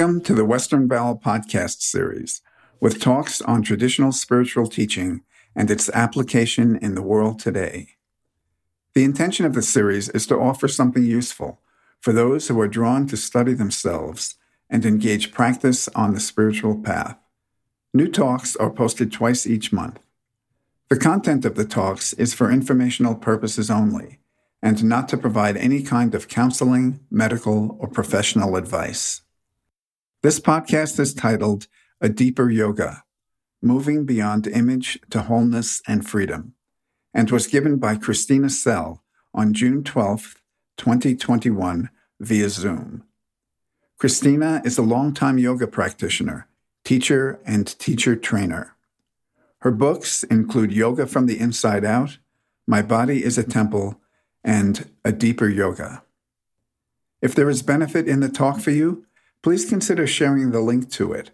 Welcome to the Western Baul podcast series with talks on traditional spiritual teaching and its application in the world today. The intention of the series is to offer something useful for those who are drawn to study themselves and engage practice on the spiritual path. New talks are posted twice each month. The content of the talks is for informational purposes only and not to provide any kind of counseling, medical, or professional advice. This podcast is titled A Deeper Yoga Moving Beyond Image to Wholeness and Freedom, and was given by Christina Sell on June 12, 2021, via Zoom. Christina is a longtime yoga practitioner, teacher, and teacher trainer. Her books include Yoga from the Inside Out, My Body is a Temple, and A Deeper Yoga. If there is benefit in the talk for you, please consider sharing the link to it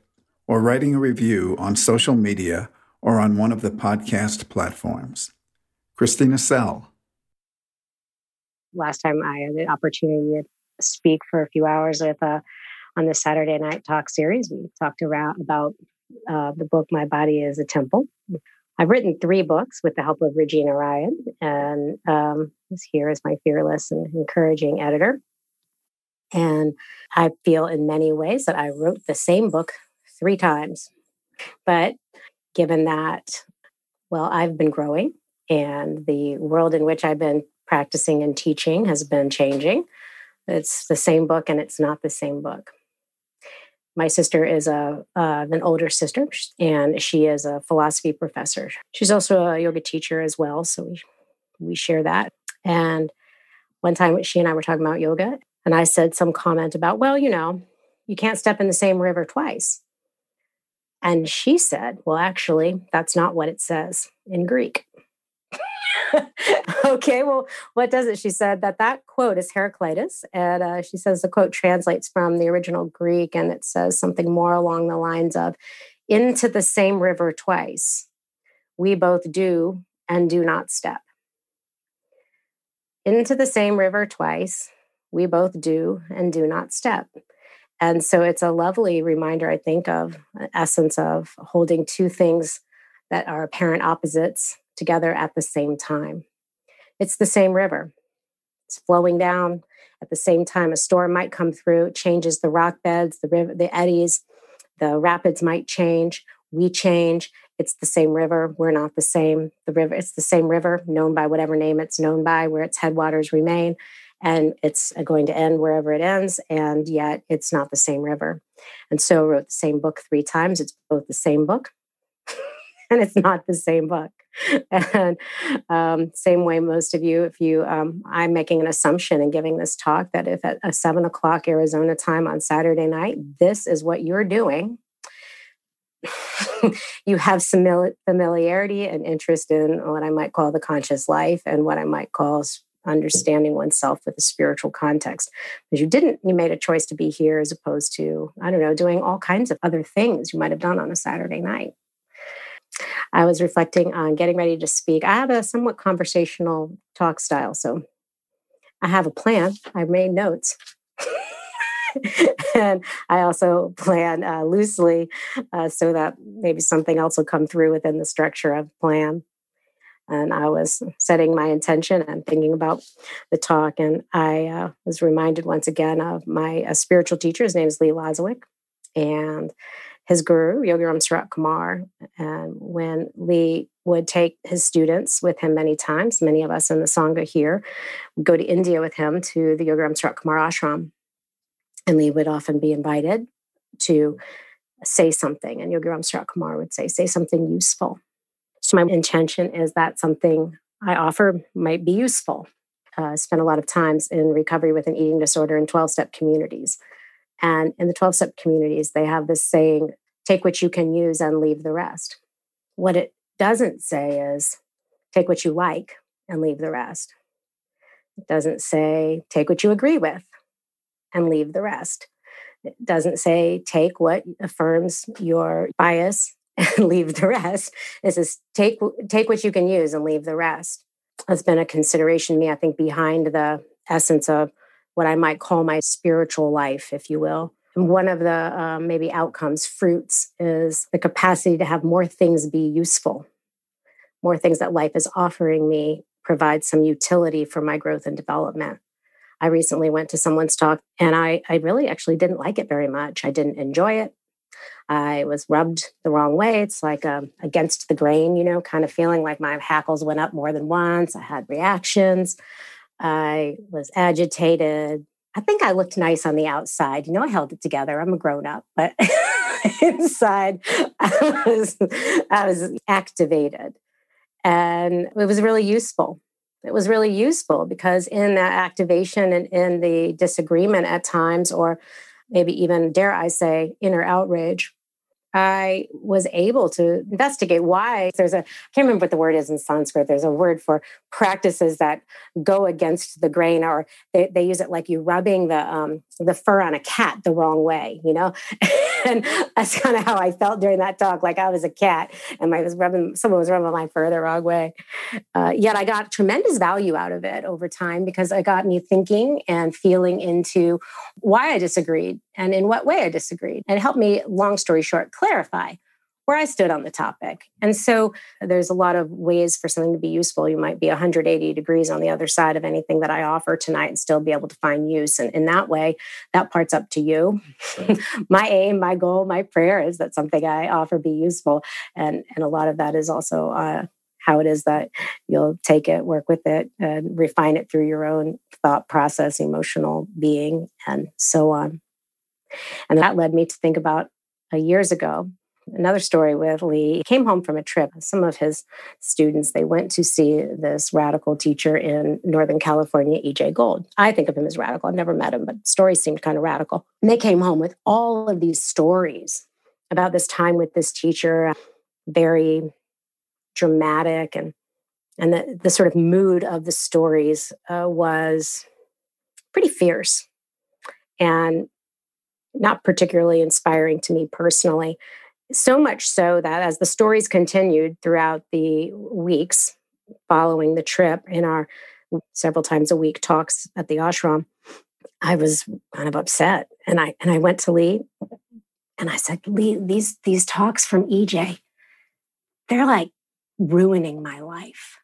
or writing a review on social media or on one of the podcast platforms. Christina Sell. Last time I had the opportunity to speak for a few hours with uh, on the Saturday Night Talk series, we talked around about uh, the book My Body is a Temple. I've written three books with the help of Regina Ryan, and um, is here as my fearless and encouraging editor. And I feel in many ways that I wrote the same book three times. But given that, well, I've been growing and the world in which I've been practicing and teaching has been changing. It's the same book and it's not the same book. My sister is a uh, an older sister, and she is a philosophy professor. She's also a yoga teacher as well, so we we share that. And one time, she and I were talking about yoga, and I said some comment about, well, you know, you can't step in the same river twice. And she said, well, actually, that's not what it says in Greek. okay, well, what does it? She said that that quote is Heraclitus. And uh, she says the quote translates from the original Greek and it says something more along the lines of, into the same river twice. We both do and do not step. Into the same river twice we both do and do not step. And so it's a lovely reminder, I think, of uh, essence of holding two things that are apparent opposites together at the same time. It's the same river. It's flowing down at the same time. A storm might come through, changes the rock beds, the river, the eddies, the rapids might change. We change. It's the same river. We're not the same. The river, it's the same river, known by whatever name it's known by, where its headwaters remain and it's going to end wherever it ends and yet it's not the same river. And so wrote the same book three times. It's both the same book and it's not the same book. And um, same way most of you if you um, i'm making an assumption and giving this talk that if at a seven o'clock arizona time on saturday night this is what you're doing you have some familiarity and interest in what i might call the conscious life and what i might call understanding oneself with a spiritual context. Because you didn't, you made a choice to be here as opposed to, I don't know, doing all kinds of other things you might have done on a Saturday night. I was reflecting on getting ready to speak. I have a somewhat conversational talk style. So I have a plan, I made notes. and I also plan uh, loosely uh, so that maybe something else will come through within the structure of plan and I was setting my intention and thinking about the talk. And I uh, was reminded once again of my uh, spiritual teacher. His name is Lee Lozowick, and his guru, Yogi Ramsuratkumar. And when Lee would take his students with him many times, many of us in the Sangha here would go to India with him to the Yogi Ramsuratkumar ashram. And Lee would often be invited to say something. And Yogi Ramsuratkumar would say, say something useful so, my intention is that something I offer might be useful. Uh, spent a lot of times in recovery with an eating disorder in 12 step communities. And in the 12 step communities, they have this saying take what you can use and leave the rest. What it doesn't say is take what you like and leave the rest. It doesn't say take what you agree with and leave the rest. It doesn't say take what affirms your bias and leave the rest. This is take take what you can use and leave the rest. That's been a consideration me, I think, behind the essence of what I might call my spiritual life, if you will. And one of the um, maybe outcomes, fruits, is the capacity to have more things be useful, more things that life is offering me provide some utility for my growth and development. I recently went to someone's talk and I, I really actually didn't like it very much. I didn't enjoy it. I was rubbed the wrong way. It's like um, against the grain, you know, kind of feeling like my hackles went up more than once. I had reactions. I was agitated. I think I looked nice on the outside. You know, I held it together. I'm a grown up, but inside I was, I was activated. And it was really useful. It was really useful because in that activation and in the disagreement at times, or maybe even, dare I say, inner outrage, I was able to investigate why there's a, I can't remember what the word is in Sanskrit. There's a word for practices that go against the grain, or they, they use it like you rubbing the, um, the fur on a cat the wrong way, you know? and that's kind of how I felt during that talk, like I was a cat and I was rubbing, someone was rubbing my fur the wrong way. Uh, yet I got tremendous value out of it over time because it got me thinking and feeling into why I disagreed and in what way I disagreed. And helped me, long story short, clarify where I stood on the topic. And so there's a lot of ways for something to be useful. You might be 180 degrees on the other side of anything that I offer tonight and still be able to find use. And in that way, that part's up to you. my aim, my goal, my prayer is that something I offer be useful. And, and a lot of that is also uh, how it is that you'll take it, work with it, and refine it through your own thought process, emotional being, and so on. And that led me to think about uh, years ago another story with lee. He came home from a trip. Some of his students they went to see this radical teacher in northern california ej gold. I think of him as radical. I've never met him but stories seemed kind of radical. And they came home with all of these stories about this time with this teacher very dramatic. And and the, the sort of mood of the stories uh, was pretty fierce and not particularly inspiring to me personally. So much so that as the stories continued throughout the weeks following the trip in our several times a week talks at the ashram, I was kind of upset. And I and I went to Lee and I said, Lee, these these talks from EJ, they're like ruining my life.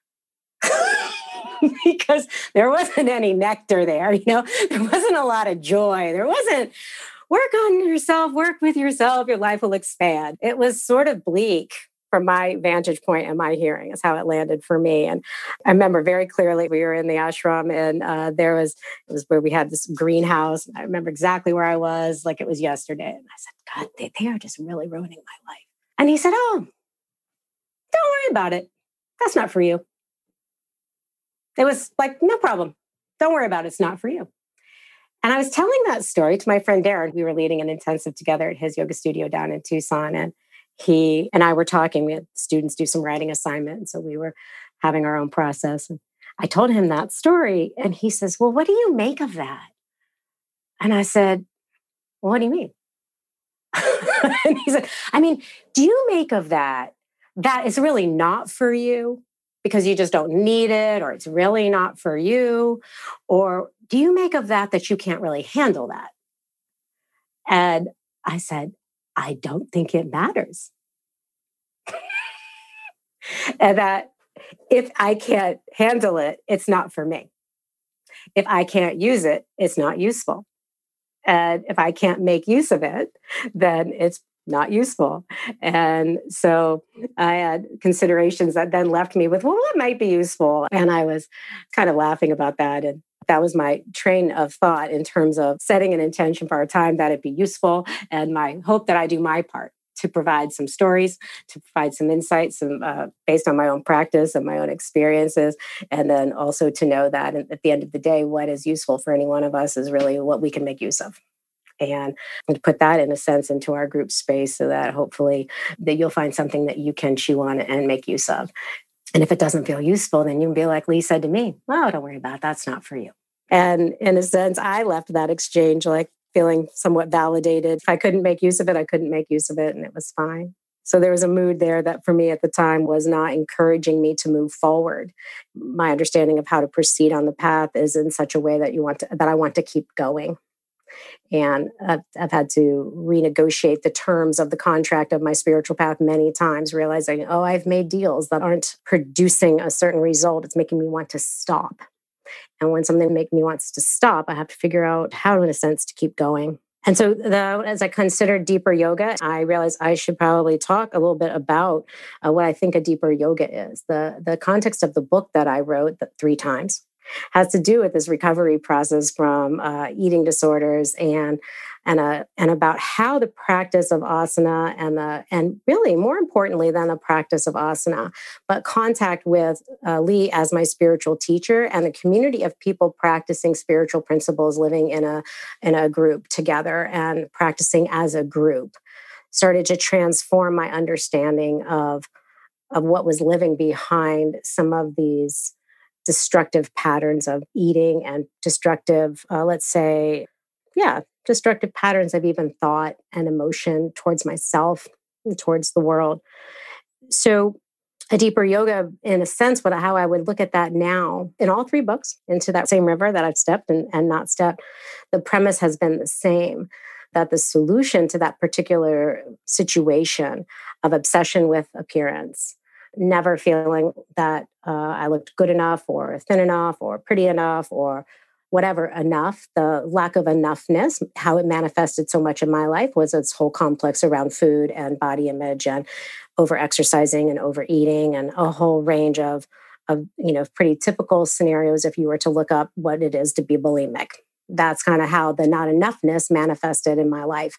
because there wasn't any nectar there, you know, there wasn't a lot of joy. There wasn't work on yourself, work with yourself, your life will expand. It was sort of bleak from my vantage point and my hearing is how it landed for me. And I remember very clearly we were in the ashram and uh, there was, it was where we had this greenhouse. I remember exactly where I was like it was yesterday. And I said, God, they, they are just really ruining my life. And he said, Oh, don't worry about it. That's not for you. It was like, no problem. Don't worry about it. It's not for you. And I was telling that story to my friend Darren. We were leading an intensive together at his yoga studio down in Tucson. And he and I were talking. We had students do some writing assignments. So we were having our own process. And I told him that story. And he says, Well, what do you make of that? And I said, well, What do you mean? and he said, I mean, do you make of that that is really not for you because you just don't need it or it's really not for you? Or do you make of that that you can't really handle that? And I said, I don't think it matters. and that if I can't handle it, it's not for me. If I can't use it, it's not useful. And if I can't make use of it, then it's not useful. And so I had considerations that then left me with, well, what might be useful? And I was kind of laughing about that. And that was my train of thought in terms of setting an intention for our time that it be useful and my hope that I do my part to provide some stories, to provide some insights some, uh, based on my own practice and my own experiences. And then also to know that at the end of the day, what is useful for any one of us is really what we can make use of. And, and put that in a sense into our group space so that hopefully that you'll find something that you can chew on and make use of. And if it doesn't feel useful, then you can be like Lee said to me, "Oh, don't worry about it. That's not for you." And in a sense, I left that exchange like feeling somewhat validated. If I couldn't make use of it, I couldn't make use of it, and it was fine. So there was a mood there that for me at the time was not encouraging me to move forward. My understanding of how to proceed on the path is in such a way that you want to that I want to keep going. And I've, I've, had to renegotiate the terms of the contract of my spiritual path many times, realizing, oh, I've made deals that aren't producing a certain result. It's making me want to stop. And when something makes me wants to stop, I have to figure out how, in a sense, to keep going. And so, as I considered deeper yoga, I realized I should probably talk a little bit about uh, what I think a deeper yoga is. The, the context of the book that I wrote the, three times has to do with this recovery process from uh, eating disorders and and a, uh, and about how the practice of asana and the and really more importantly than the practice of asana, but contact with uh, Lee as my spiritual teacher and the community of people practicing spiritual principles, living in a in a group together and practicing as a group, started to transform my understanding of of what was living behind some of these destructive patterns of eating and destructive, uh, let's say, yeah, destructive patterns of even thought and emotion towards myself towards the world. So, a deeper yoga, in a sense, what how I would look at that now in all three books, into that same river that I've stepped and, and not stepped, the premise has been the same that the solution to that particular situation of obsession with appearance never feeling that uh, I looked good enough or thin enough or pretty enough or whatever enough, the lack of enoughness, how it manifested so much in my life was its whole complex around food and body image and over exercising and overeating and a whole range of of you know pretty typical scenarios if you were to look up what it is to be bulimic that's kind of how the not enoughness manifested in my life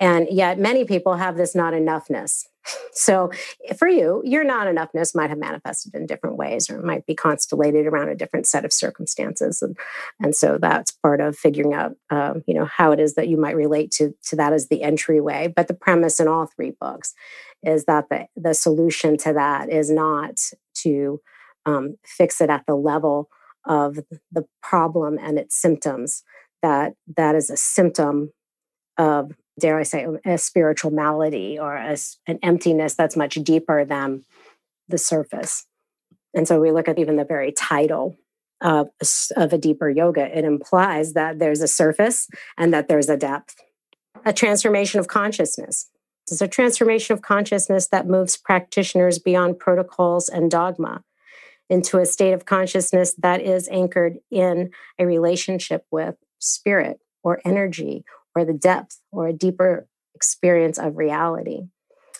and yet many people have this not enoughness so for you, your not enoughness might have manifested in different ways, or it might be constellated around a different set of circumstances, and and so that's part of figuring out, um, you know, how it is that you might relate to to that as the entryway. But the premise in all three books is that the the solution to that is not to um, fix it at the level of the problem and its symptoms. That that is a symptom of dare I say, a spiritual malady or a, an emptiness that's much deeper than the surface. And so we look at even the very title of, of a deeper yoga, it implies that there's a surface and that there's a depth, a transformation of consciousness. It's a transformation of consciousness that moves practitioners beyond protocols and dogma into a state of consciousness that is anchored in a relationship with spirit or energy or the depth or a deeper experience of reality.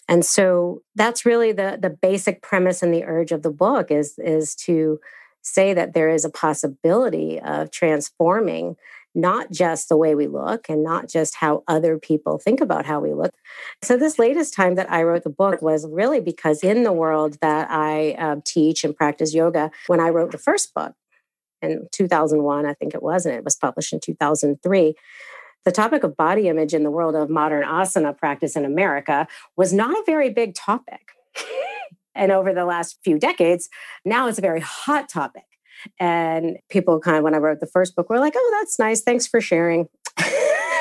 And so that's really the the basic premise and the urge of the book is is to say that there is a possibility of transforming not just the way we look and not just how other people think about how we look. So, this latest time that I wrote the book was really because in the world that I uh, teach and practice yoga, when I wrote the first book in 2001, I think it was, and it was published in 2003, the topic of body image in the world of modern asana practice in America was not a very big topic. and over the last few decades, now it's a very hot topic. And people kind of, when I wrote the first book, were like, oh, that's nice. Thanks for sharing.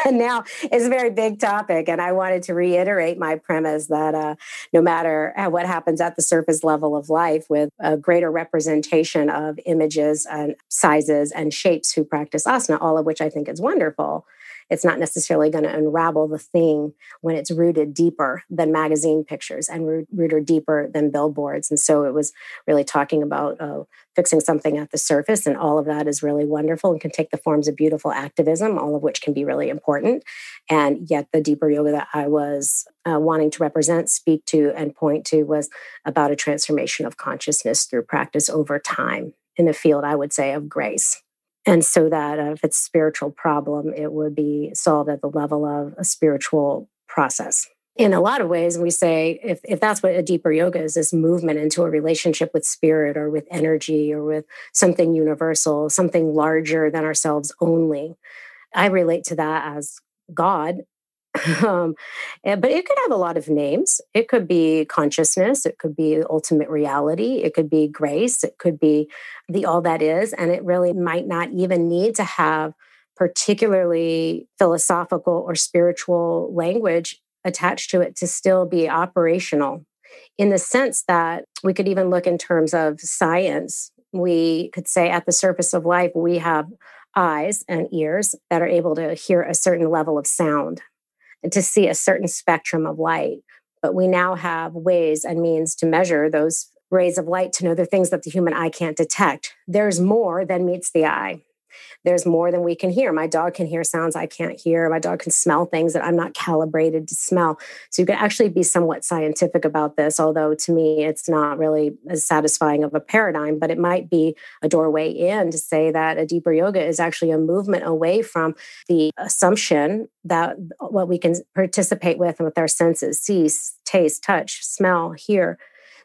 and now it's a very big topic. And I wanted to reiterate my premise that uh, no matter what happens at the surface level of life, with a greater representation of images and sizes and shapes who practice asana, all of which I think is wonderful, it's not necessarily going to unravel the thing when it's rooted deeper than magazine pictures and rooted deeper than billboards. And so it was really talking about uh, fixing something at the surface, and all of that is really wonderful and can take the forms of beautiful activism, all of which can be really important. And yet, the deeper yoga that I was uh, wanting to represent, speak to, and point to was about a transformation of consciousness through practice over time in the field, I would say, of grace. And so that if it's a spiritual problem, it would be solved at the level of a spiritual process. In a lot of ways, we say if, if that's what a deeper yoga is, this movement into a relationship with spirit or with energy or with something universal, something larger than ourselves only. I relate to that as God um, eh, but it could have a lot of names. It could be consciousness, it could be ultimate reality, it could be grace, it could be the all that is. And it really might not even need to have particularly philosophical or spiritual language attached to it to still be operational in the sense that we could even look in terms of science. We could say at the surface of life, we have eyes and ears that are able to hear a certain level of sound to see a certain spectrum of light. But we now have ways and means to measure those rays of light to know the things that the human eye can't detect. There's more than meets the eye there's more than we can hear. My dog can hear sounds I can't hear. My dog can smell things that I'm not calibrated to smell. So you can actually be somewhat scientific about this, although to me, it's not really as satisfying of a paradigm, but it might be a doorway in to say that a deeper yoga is actually a movement away from the assumption that what we can participate with and with our senses see, taste, touch, smell, hear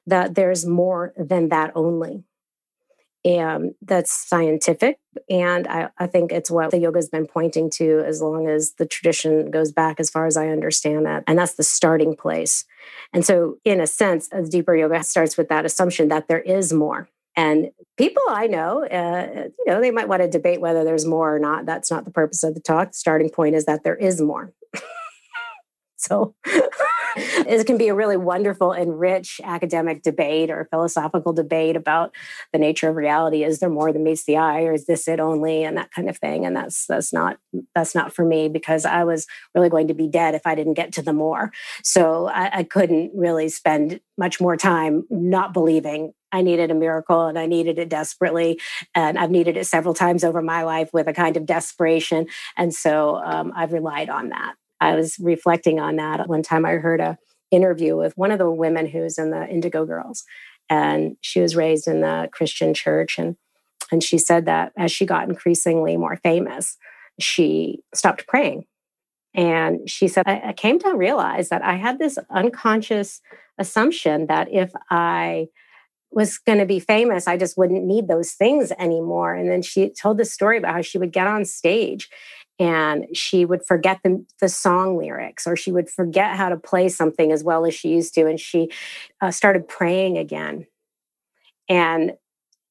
that there's more than that only and that's scientific and I, I, think it's what the yoga has been pointing to as long as the tradition goes back as far as i understand that and that's the starting place. And so in a sense a deeper yoga starts with that assumption that there is more. And people i know uh, you know they might want to debate whether there's more or not. That's not the purpose of the talk. The starting point is that there is more. So it can be a really wonderful and rich academic debate or philosophical debate about the nature of reality. Is there more than meets the eye, or is this it only, and that kind of thing? And that's that's not that's not for me because I was really going to be dead if I didn't get to the more. So I, I couldn't really spend much more time not believing I needed a miracle and I needed it desperately. And I've needed it several times over my life with a kind of desperation. And so um, I've relied on that. I was reflecting on that. One time I heard a interview with one of the women who's in the Indigo Girls, and she was raised in the Christian church, and and she said that as she got increasingly more famous, she stopped praying. And she said, I, I came to realize that I had this unconscious assumption that if I was going to be famous, I just wouldn't need those things anymore. And then she told this story about how she would get on stage and she would forget the, the song lyrics or she would forget how to play something as well as she used to and she uh, started praying again. And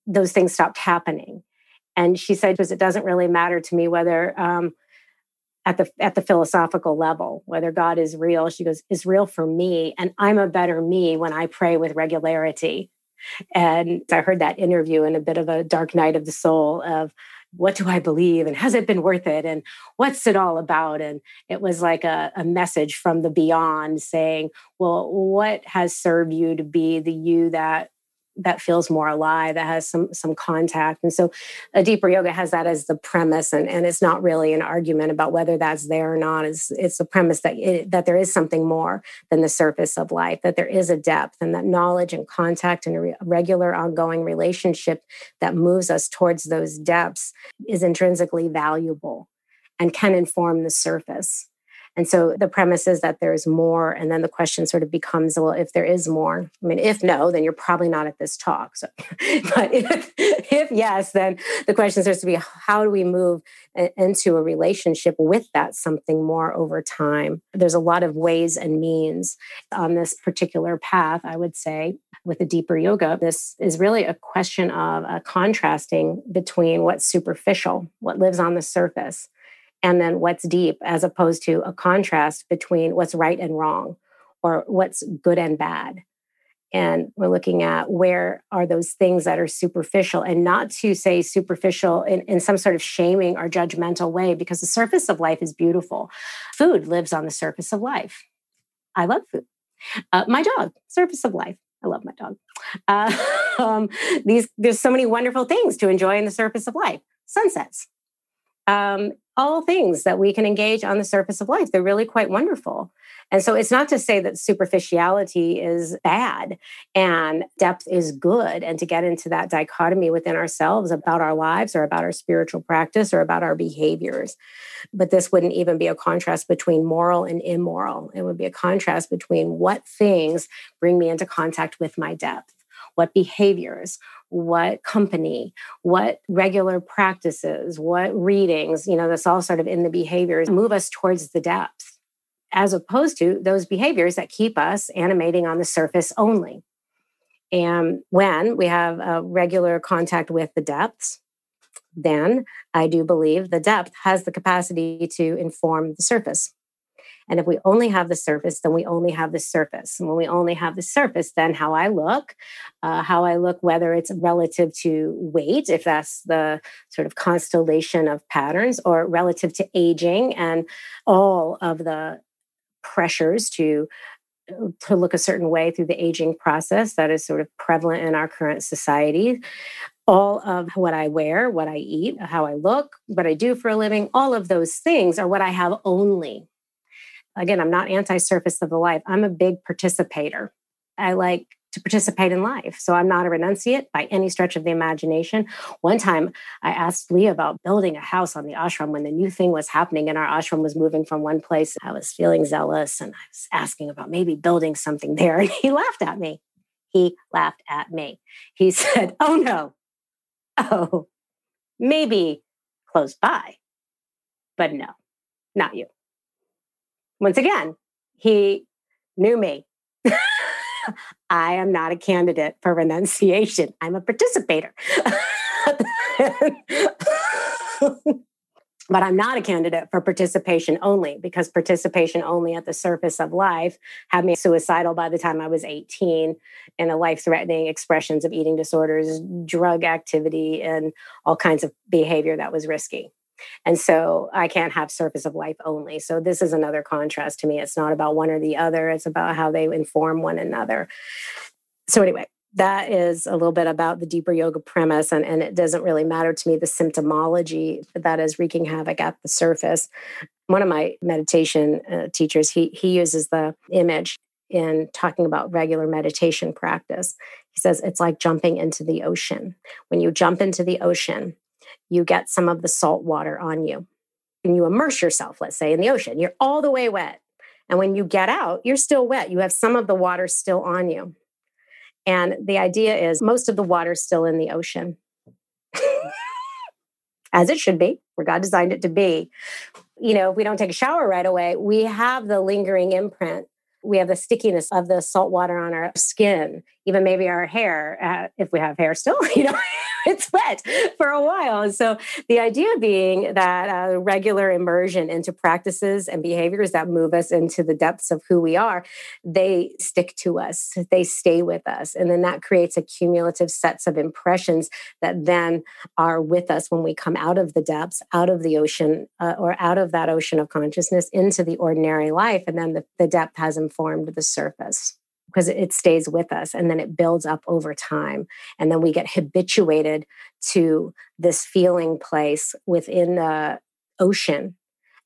those things stopped happening. And she said because it doesn't really matter to me whether um, at the at the philosophical level whether god is real she goes is real for me and i'm a better me when i pray with regularity. And i heard that interview in a bit of a dark night of the soul of what do I believe and has it been worth it and what's it all about? And it was like a, a, message from the beyond saying, well, what has served you to be the you that that feels more alive that has some some contact. And so a deeper yoga has that as the premise and, and it's not really an argument about whether that's there or not. It's it's a premise that it, that there is something more than the surface of life that there is a depth and that knowledge and contact and a re- regular ongoing relationship that moves us towards those depths is intrinsically valuable and can inform the surface and so the premise is that there's more. And then the question sort of becomes well, if there is more, I mean, if no, then you're probably not at this talk. So, but if, if yes, then the question starts to be how do we move into a relationship with that something more over time? There's a lot of ways and means on this particular path, I would say. With a deeper yoga, this is really a question of uh, contrasting between what's superficial, what lives on the surface, and then what's deep, as opposed to a contrast between what's right and wrong or what's good and bad. And we're looking at where are those things that are superficial and not to say superficial in, in some sort of shaming or judgmental way, because the surface of life is beautiful. Food lives on the surface of life. I love food. Uh, my dog, surface of life. I love my dog. Uh, um, these there's so many wonderful things to enjoy in the surface of life. Sunsets, um, all things that we can engage on the surface of life. They're really quite wonderful. And so it's not to say that superficiality is bad and depth is good, and to get into that dichotomy within ourselves about our lives or about our spiritual practice or about our behaviors. But this wouldn't even be a contrast between moral and immoral. It would be a contrast between what things bring me into contact with my depth what behaviors, what company, what regular practices, what readings, you know, that's all sort of in the behaviors, move us towards the depth, as opposed to those behaviors that keep us animating on the surface only. And when we have a regular contact with the depths, then I do believe the depth has the capacity to inform the surface. And if we only have the surface, then we only have the surface. And when we only have the surface, then how I look, uh, how I look, whether it's relative to weight, if that's the sort of constellation of patterns, or relative to aging and all of the pressures to to look a certain way through the aging process that is sort of prevalent in our current society all of what I wear, what I eat, how I look, what I do for a living, all of those things are what I have only. Again, I'm not anti surface of the life. I'm a big participator. I like to participate in life. So I'm not a renunciate by any stretch of the imagination. One time I asked Lee about building a house on the ashram when the new thing was happening and our ashram was moving from one place. I was feeling zealous and I was asking about maybe building something there. And he laughed at me. He laughed at me. He said, Oh no, oh, maybe close by, but no, not you. Once again, he knew me. I am not a candidate for renunciation. I'm a participator. but I'm not a candidate for participation only because participation only at the surface of life had me suicidal by the time I was 18 and a life threatening expressions of eating disorders, drug activity, and all kinds of behavior that was risky. And so I can't have surface of life only. So this is another contrast to me. It's not about one or the other, it's about how they inform one another. So, anyway, that is a little bit about the deeper yoga premise and, and it doesn't really matter to me the symptomology that is wreaking havoc at the surface one of my meditation uh, teachers he he uses the image in talking about regular meditation practice he says it's like jumping into the ocean when you jump into the ocean you get some of the salt water on you and you immerse yourself let's say in the ocean you're all the way wet and when you get out you're still wet you have some of the water still on you and the idea is most of the water is still in the ocean, as it should be, where God designed it to be. You know, if we don't take a shower right away, we have the lingering imprint. We have the stickiness of the salt water on our skin, even maybe our hair, uh, if we have hair still, you know. it's wet for a while. So the idea being that uh, regular immersion into practices and behaviors that move us into the depths of who we are, they stick to us, they stay with us. And then that creates a cumulative sets of impressions that then are with us when we come out of the depths, out of the ocean, uh, or out of that ocean of consciousness into the ordinary life. And then the, the depth has informed the surface because it stays with us and then it builds up over time. And then we get habituated to this feeling place within the ocean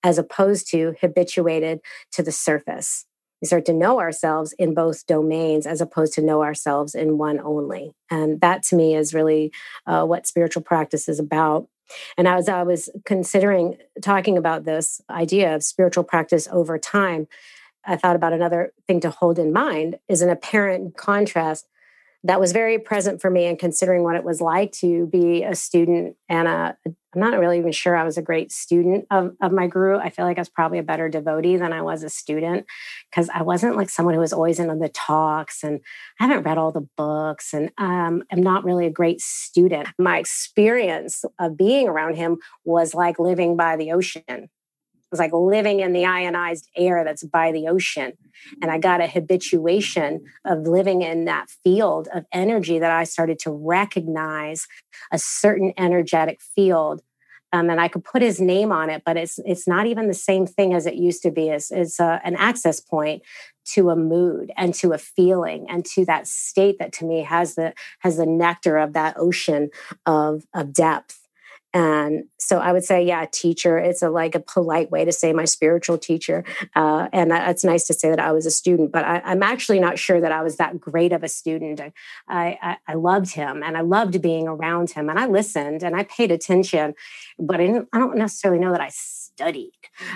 as opposed to habituated to the surface. We start to know ourselves in both domains as opposed to know ourselves in one only. And that to me is really uh, what spiritual practice is about. And as I was considering talking about this idea of spiritual practice over time, I thought about another thing to hold in mind is an apparent contrast that was very present for me in considering what it was like to be a student and a I'm not really even sure I was a great student of, of my guru. I feel like I was probably a better devotee than I was a student because I wasn't like someone who was always in on the talks and I haven't read all the books and um, I'm not really a great student. My experience of being around him was like living by the ocean was like living in the ionized air that's by the ocean. And I got a habituation of living in that field of energy that I started to recognize a certain energetic field. Um, and I could put his name on it, but it's it's not even the same thing as it used to be. It's, it's a, an access point to a mood and to a feeling and to that state that to me has the has the nectar of that ocean of of depth and so I would say, yeah, teacher. It's a like a polite way to say my spiritual teacher. Uh, and it's nice to say that I was a student, but I, am actually not sure that I was that great of a student. I, I, I, loved him and I loved being around him and I listened and I paid attention, but I, I don't necessarily know that I studied.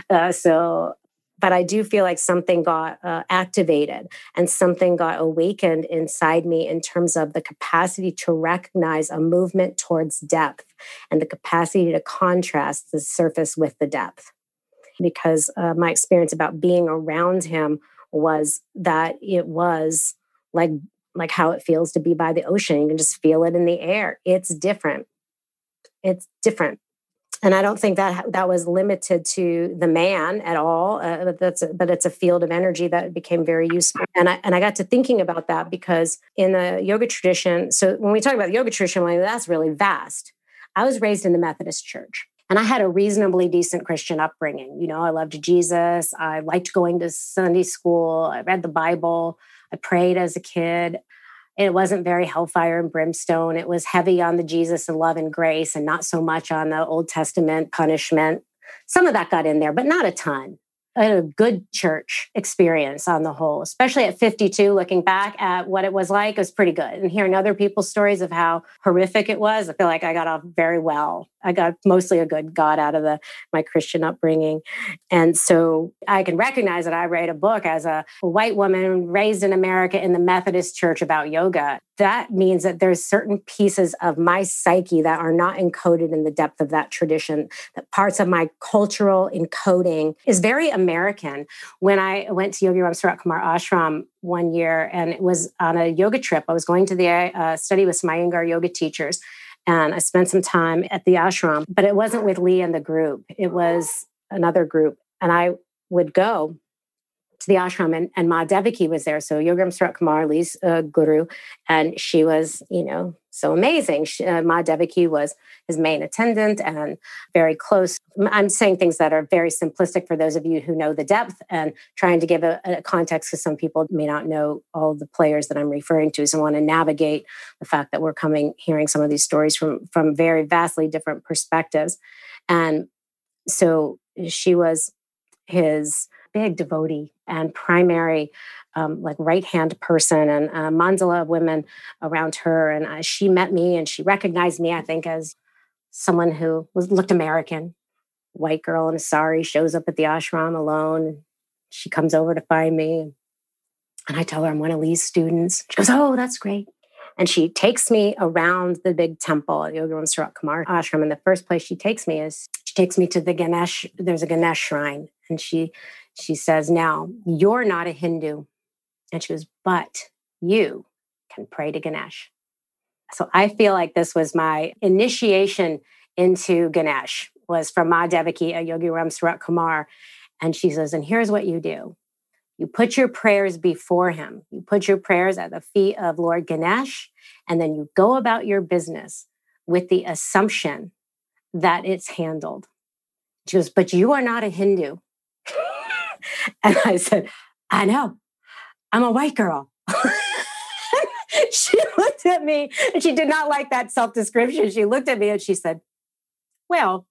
Uh, so but I do feel like something got uh, activated and something got awakened inside me in terms of the capacity to recognize a movement towards depth and the capacity to contrast the surface with the depth. Because uh, my experience about being around him was that it was like like how it feels to be by the ocean. You can just feel it in the air. It's different. It's different. And I don't think that that was limited to the man at all. Uh, but that's a, but it's a field of energy that became very useful. And I and I got to thinking about that because in the yoga tradition. So when we talk about the yoga tradition, that's really vast. I was raised in the Methodist Church. And I had a reasonably decent Christian upbringing. You know, I loved Jesus. I liked going to Sunday school. I read the Bible. I prayed as a kid. It wasn't very hellfire and brimstone. It was heavy on the Jesus and love and grace and not so much on the Old Testament punishment. Some of that got in there, but not a ton a good church experience on the whole, especially at 52, looking back at what it was like, it was pretty good. And hearing other people's stories of how horrific it was, I feel like I got off very well. I got mostly a good God out of the my Christian upbringing. And so I can recognize that I write a book as a white woman raised in America in the Methodist church about yoga. That means that there's certain pieces of my psyche that are not encoded in the depth of that tradition, that parts of my cultural encoding is very American. When I went to Yogi Ram Surat Kumar Ashram one year and it was on a yoga trip, I was going to the uh, study with some Iyengar yoga teachers and I spent some time at the ashram, but it wasn't with Lee and the group. It was another group. And I would go to the ashram and, and Ma Devaki was there. So Yogi Ramsuratkumar, Lee's uh, guru, and she was, you know, so amazing. She, uh, Ma Devaki was his main attendant and very close. I'm saying things that are very simplistic for those of you who know the depth and trying to give a, a context because some people may not know all the players that I'm referring to. So I want to navigate the fact that we're coming, hearing some of these stories from, from very vastly different perspectives. And so she was his big devotee and primary um, like right hand person and a mandala of women around her. And uh, she met me and she recognized me, I think, as someone who was looked American. White girl in a sari shows up at the ashram alone. She comes over to find me. And I tell her I'm one of Lee's students. She goes, Oh, that's great. And she takes me around the big temple at Yogi Surat Kumar ashram. And the first place she takes me is she takes me to the Ganesh, there's a Ganesh shrine. And she she says, Now, you're not a Hindu. And she goes, But you can pray to Ganesh. So I feel like this was my initiation into Ganesh was from Ma Devaki, a Yogi Ram Surat Kumar. And she says, and here's what you do. You put your prayers before him. You put your prayers at the feet of Lord Ganesh, and then you go about your business with the assumption that it's handled. She goes, but you are not a Hindu. and I said, I know. I'm a white girl. she looked at me and she did not like that self description. She looked at me and she said, Well,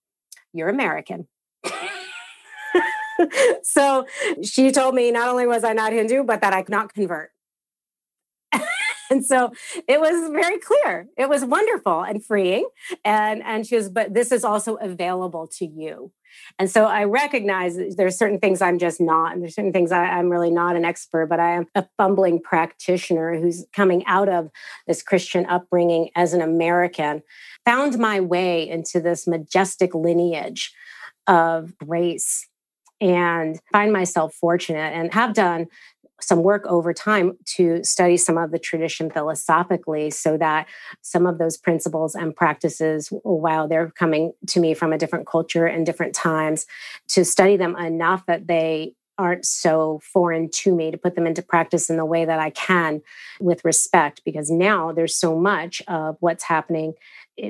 you're American. so she told me not only was I not Hindu, but that I could not convert. and so it was very clear. It was wonderful and freeing. And, and she was, but this is also available to you. And so I recognize there's certain things I'm just not, and there's certain things I, I'm really not an expert, but I am a fumbling practitioner who's coming out of this Christian upbringing as an American, found my way into this majestic lineage of race and find myself fortunate and have done some work over time to study some of the tradition philosophically so that some of those principles and practices while they're coming to me from a different culture and different times to study them enough that they aren't so foreign to me to put them into practice in the way that I can with respect because now there's so much of what's happening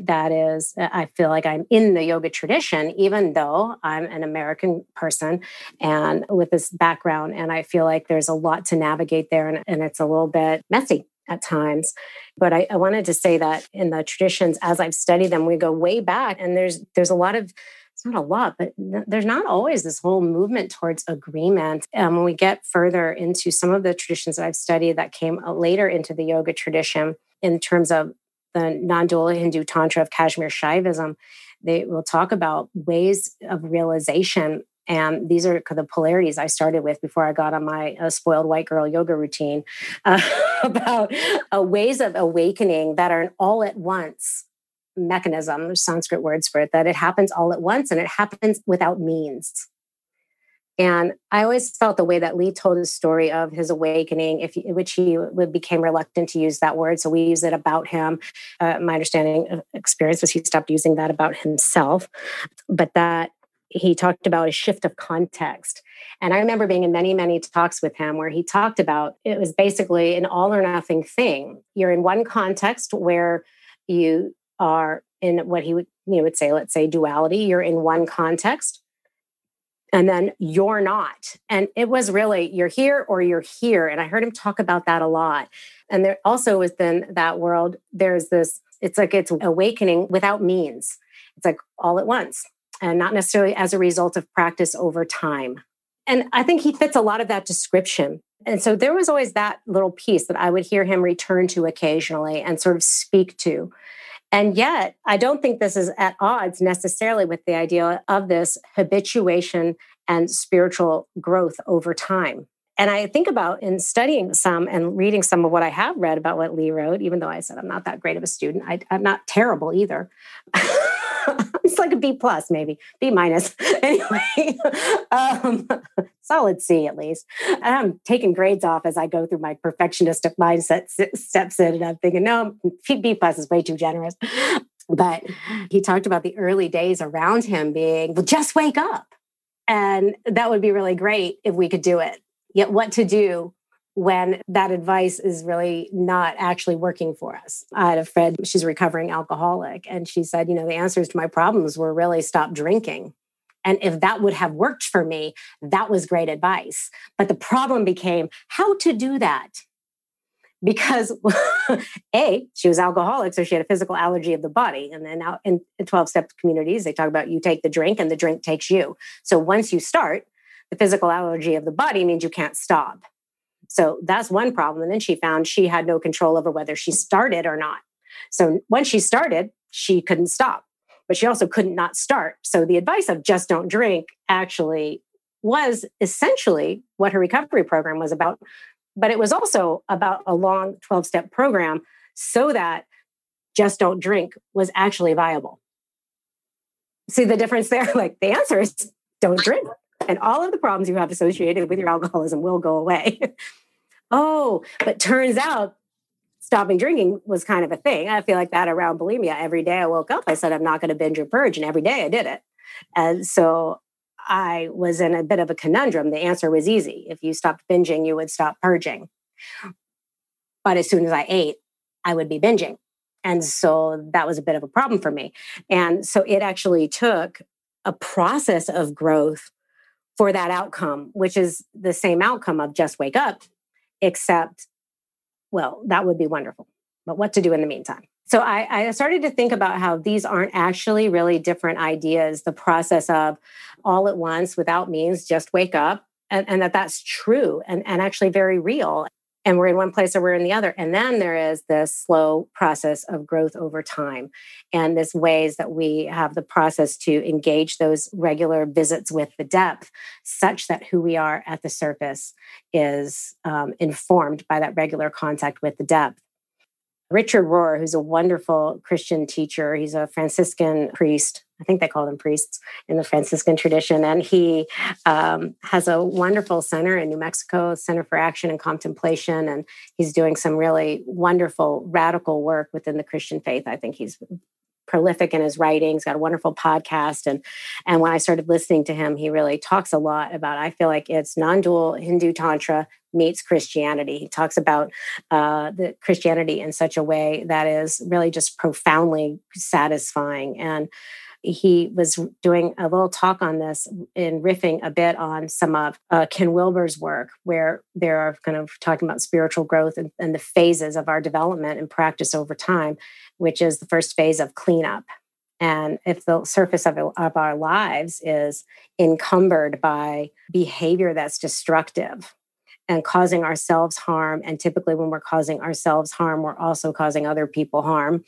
that is i feel like i'm in the yoga tradition even though i'm an american person and with this background and i feel like there's a lot to navigate there and, and it's a little bit messy at times but I, I wanted to say that in the traditions as i've studied them we go way back and there's there's a lot of it's not a lot, but there's not always this whole movement towards agreement. And when we get further into some of the traditions that I've studied that came uh, later into the yoga tradition, in terms of the non-dual Hindu Tantra of Kashmir Shaivism, they will talk about ways of realization. And these are the polarities I started with before I got on my uh, spoiled white girl yoga routine uh, about uh, ways of awakening that are an all at once mechanism, Sanskrit words for it, that it happens all at once and it happens without means. And I always felt the way that Lee told his story of his awakening, if which he became reluctant to use that word, so we use it about him. Uh, my understanding of experience was he stopped using that about himself, but that he talked about a shift of context. And I remember being in many, many talks with him where he talked about it was basically an all or nothing thing. You're in one context where you are in what he would you know, would say, let's say duality. You're in one context, and then you're not. And it was really you're here or you're here. And I heard him talk about that a lot. And there also within that world, there's this. It's like it's awakening without means. It's like all at once and not necessarily as a result of practice over time. And I think he fits a lot of that description. And so there was always that little piece that I would hear him return to occasionally and sort of speak to. And yet, I don't think this is at odds necessarily with the idea of this habituation and spiritual growth over time. And I think about in studying some and reading some of what I have read about what Lee wrote, even though I said I'm not that great of a student, I, am not terrible either. it's like a B plus, maybe B minus. anyway, um, solid C at least. And I'm taking grades off as I go through my perfectionistic mindset steps in, and I'm thinking, no, B plus is way too generous. But he talked about the early days around him being, well, just wake up. And that would be really great if we could do it. Yet, what to do when that advice is really not actually working for us. I had a friend, she's a recovering alcoholic, and she said, you know, the answers to my problems were really stop drinking. And if that would have worked for me, that was great advice. But the problem became how to do that. Because A, she was alcoholic, so she had a physical allergy of the body. And then now in 12 step communities, they talk about you take the drink and the drink takes you. So once you start, the physical allergy of the body means you can't stop. So that's one problem. And then she found she had no control over whether she started or not. So once she started, she couldn't stop, but she also couldn't not start. So the advice of just don't drink actually was essentially what her recovery program was about. But it was also about a long 12 step program so that just don't drink was actually viable. See the difference there? Like the answer is don't drink and all of the problems you have associated with your alcoholism will go away. oh, but turns out stopping drinking was kind of a thing. I feel like that around bulimia. Every day I woke up, I said, I'm not going to binge or purge. And every day I did it. And so I was in a bit of a conundrum. The answer was easy. If you stopped binging, you would stop purging. But as soon as I ate, I would be binging. And so that was a bit of a problem for me. And so it actually took a process of growth for that outcome, which is the same outcome of just wake up, except, well, that would be wonderful. But what to do in the meantime? So I, I, started to think about how these aren't actually really different ideas. The process of all at once without means, just wake up, and, and that that's true and, and actually very real and we're in one place or we're in the other. And then there is this slow process of growth over time. And this ways that we have the process to engage those regular visits with the depth, such that who we are at the surface is um, informed by that regular contact with the depth. Richard Rohr, who's a wonderful Christian teacher, he's a Franciscan priest. I think they call them priests in the Franciscan tradition. And he um, has a wonderful center in New Mexico, Center for Action and Contemplation. And he's doing some really wonderful, radical work within the Christian faith. I think he's prolific in his writings, got a wonderful podcast. And, and when I started listening to him, he really talks a lot about, I feel like it's non dual Hindu Tantra meets Christianity. He talks about uh, the Christianity in such a way that is really just profoundly satisfying. And he was doing a little talk on this in riffing a bit on some of uh, Ken Wilber's work, where they're kind of talking about spiritual growth and, and the phases of our development and practice over time, which is the first phase of cleanup. And if the surface of, of our lives is encumbered by behavior that's destructive, and causing ourselves harm. And typically, when we're causing ourselves harm, we're also causing other people harm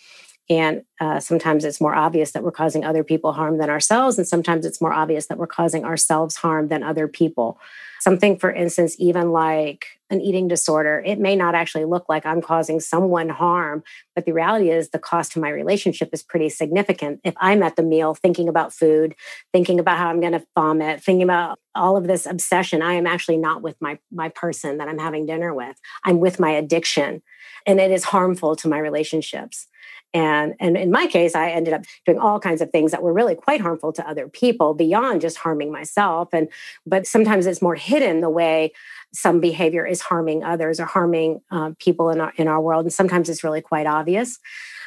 And uh, sometimes it's more obvious that we're causing other people harm than ourselves. And sometimes it's more obvious that we're causing ourselves harm than other people. Something, for instance, even like an eating disorder, it may not actually look like I'm causing someone harm, but the reality is the cost to my relationship is pretty significant. If I'm at the meal thinking about food, thinking about how I'm going to vomit, thinking about all of this obsession, I am actually not with my, my person that I'm having dinner with. I'm with my addiction, and it is harmful to my relationships and and in my case i ended up doing all kinds of things that were really quite harmful to other people beyond just harming myself. And but sometimes it's more hidden the way some behavior is harming others or harming uh, people in our in our world. And sometimes it's really quite obvious.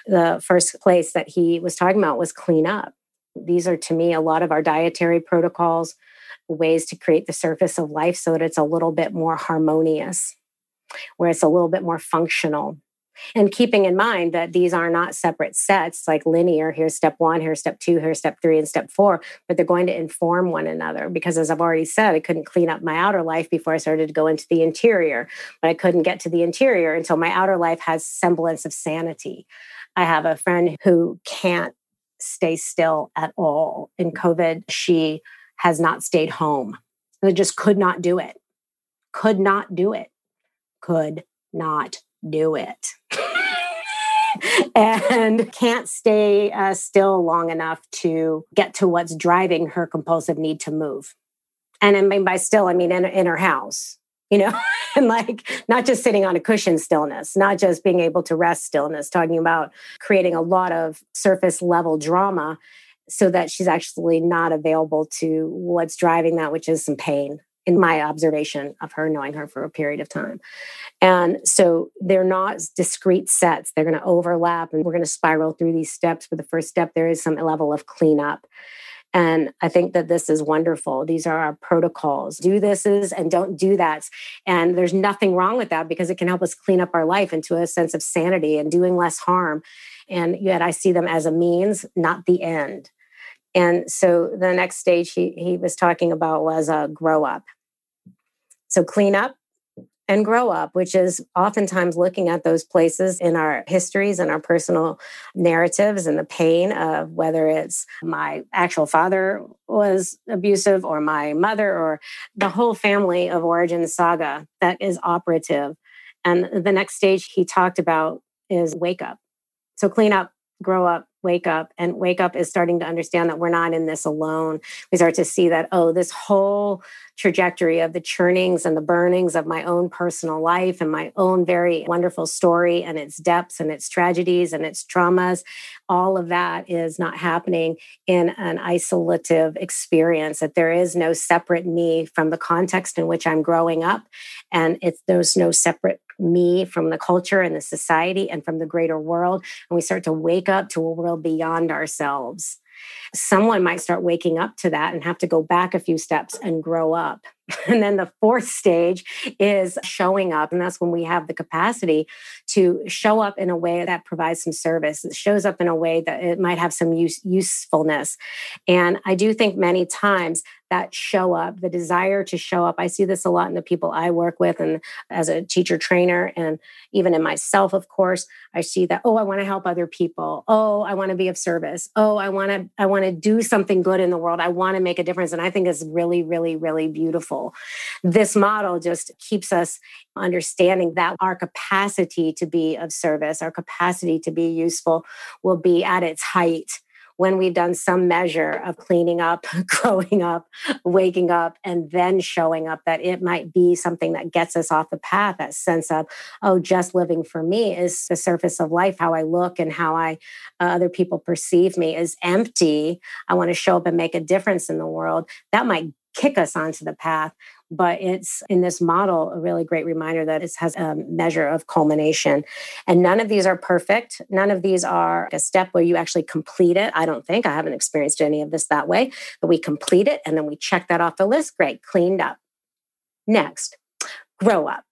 The first place that he was talking about was clean up. These are to me a lot of our dietary protocols ways to create the surface of life so that it's a little bit more harmonious where it's a little bit more functional and keeping in mind that these are not separate sets like linear here's step one here's step two here's step three and step four but they're going to inform one another. Because as i've already said i couldn't clean up my outer life before i started to go into the interior but i couldn't get to the interior until my outer life has semblance of sanity. I have a friend who can't stay still at all. In covid she has not stayed home. They just could not do it. Could not do it. Could not do it. and can't stay uh, still long enough to get to what's driving her compulsive need to move. And I mean by still, I mean in, in her house, you know, and like not just sitting on a cushion stillness, not just being able to rest stillness, talking about creating a lot of surface level drama so that she's actually not available to what's driving that, which is some pain in my observation of her knowing her for a period of time. And so they're not discrete sets. They're going to overlap and we're going to spiral through these steps. For the first step, there is some level of cleanup. And I think that this is wonderful. These are our protocols. Do this is and don't do that. And there's nothing wrong with that because it can help us clean up our life into a sense of sanity and doing less harm. And yet I see them as a means, not the end. And so the next stage he, he was talking about was a grow up. So clean up and grow up, which is oftentimes looking at those places in our histories and our personal narratives and the pain of whether it's my actual father was abusive or my mother or the whole family of origin saga that is operative. And the next stage he talked about is wake up. So clean up, grow up, wake up and wake up is starting to understand that we're not in this alone we start to see that oh this whole trajectory of the churnings and the burnings of my own personal life and my own very wonderful story and its depths and its tragedies and its traumas all of that is not happening in an isolative experience that there is no separate me from the context in which i'm growing up and it's there's no separate me from the culture and the society and from the greater world. And we start to wake up to a world beyond ourselves. Someone might start waking up to that and have to go back a few steps and grow up. And then the fourth stage is showing up. And that's when we have the capacity to show up in a way that provides some service. It shows up in a way that it might have some use, usefulness. And I do think many times that show up, the desire to show up. I see this a lot in the people I work with and as a teacher trainer, and even in myself, of course, I see that, oh, I want to help other people. Oh, I want to be of service. Oh, I want to, I want to do something good in the world. I want to make a difference. And I think it's really, really, really beautiful. This model just keeps us understanding that our capacity to be of service, our capacity to be useful will be at its height when we've done some measure of cleaning up, growing up, waking up, and then showing up, that it might be something that gets us off the path, that sense of, oh, just living for me is the surface of life, how I look and how I uh, other people perceive me is empty. I want to show up and make a difference in the world. That might kick us onto the path but it's in this model a really great reminder that it has a measure of culmination. And none of these are perfect. None of these are a step where you actually complete it. I don't think I haven't experienced any of this that way, but we complete it and then we check that off the list. Great, cleaned up. Next, grow up.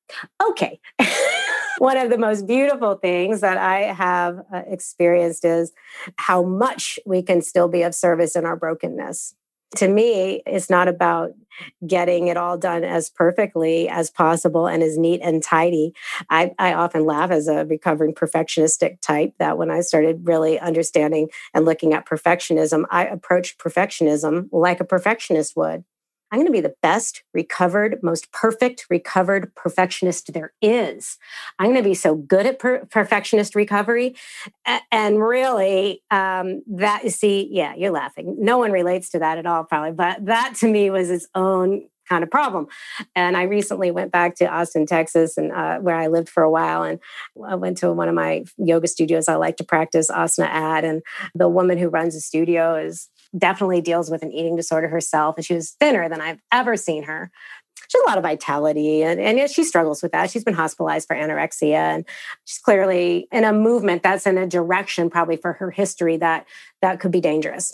Okay. One of the most beautiful things that I have uh, experienced is how much we can still be of service in our brokenness To me, it's not about getting it all done as perfectly as possible and as neat and tidy. I, I often laugh as a recovering perfectionistic type that when I started really understanding and looking at perfectionism, I approached perfectionism like a perfectionist would. I'm going to be the best recovered, most perfect recovered perfectionist there is. I'm going to be so good at per- perfectionist recovery. And really, um, that you see, yeah, you're laughing. No one relates to that at all, probably. But that to me was its own kind of problem. And I recently went back to Austin, Texas, and uh, where I lived for a while, and I went to one of my yoga studios I like to practice asana at. And the woman who runs the studio is definitely deals with an eating disorder herself, and she was thinner than I've ever seen her. She has a lot of vitality, and, and she struggles with that. She's been hospitalized for anorexia, and she's clearly in a movement that's in a direction, probably for her history, that that could be dangerous.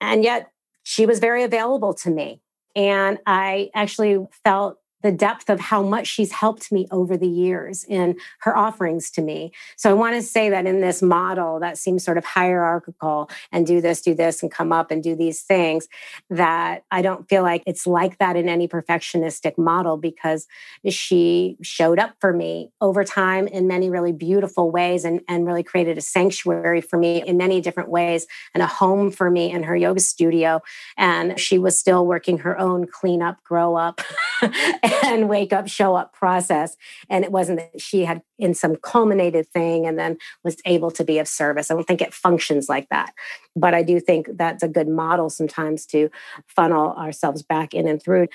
And yet, she was very available to me, and I actually felt the depth of how much she's helped me over the years in her offerings to me. So I want to say that in this model that seems sort of hierarchical and do this, do this, and come up and do these things, that I don't feel like it's like that in any perfectionistic model because she showed up for me over time in many really beautiful ways and, and really created a sanctuary for me in many different ways and a home for me in her yoga studio. And she was still working her own clean up, grow up. and wake up, show up process. And it wasn't that she had in some culminated thing and then was able to be of service. I don't think it functions like that. But I do think that's a good model sometimes to funnel ourselves back in and through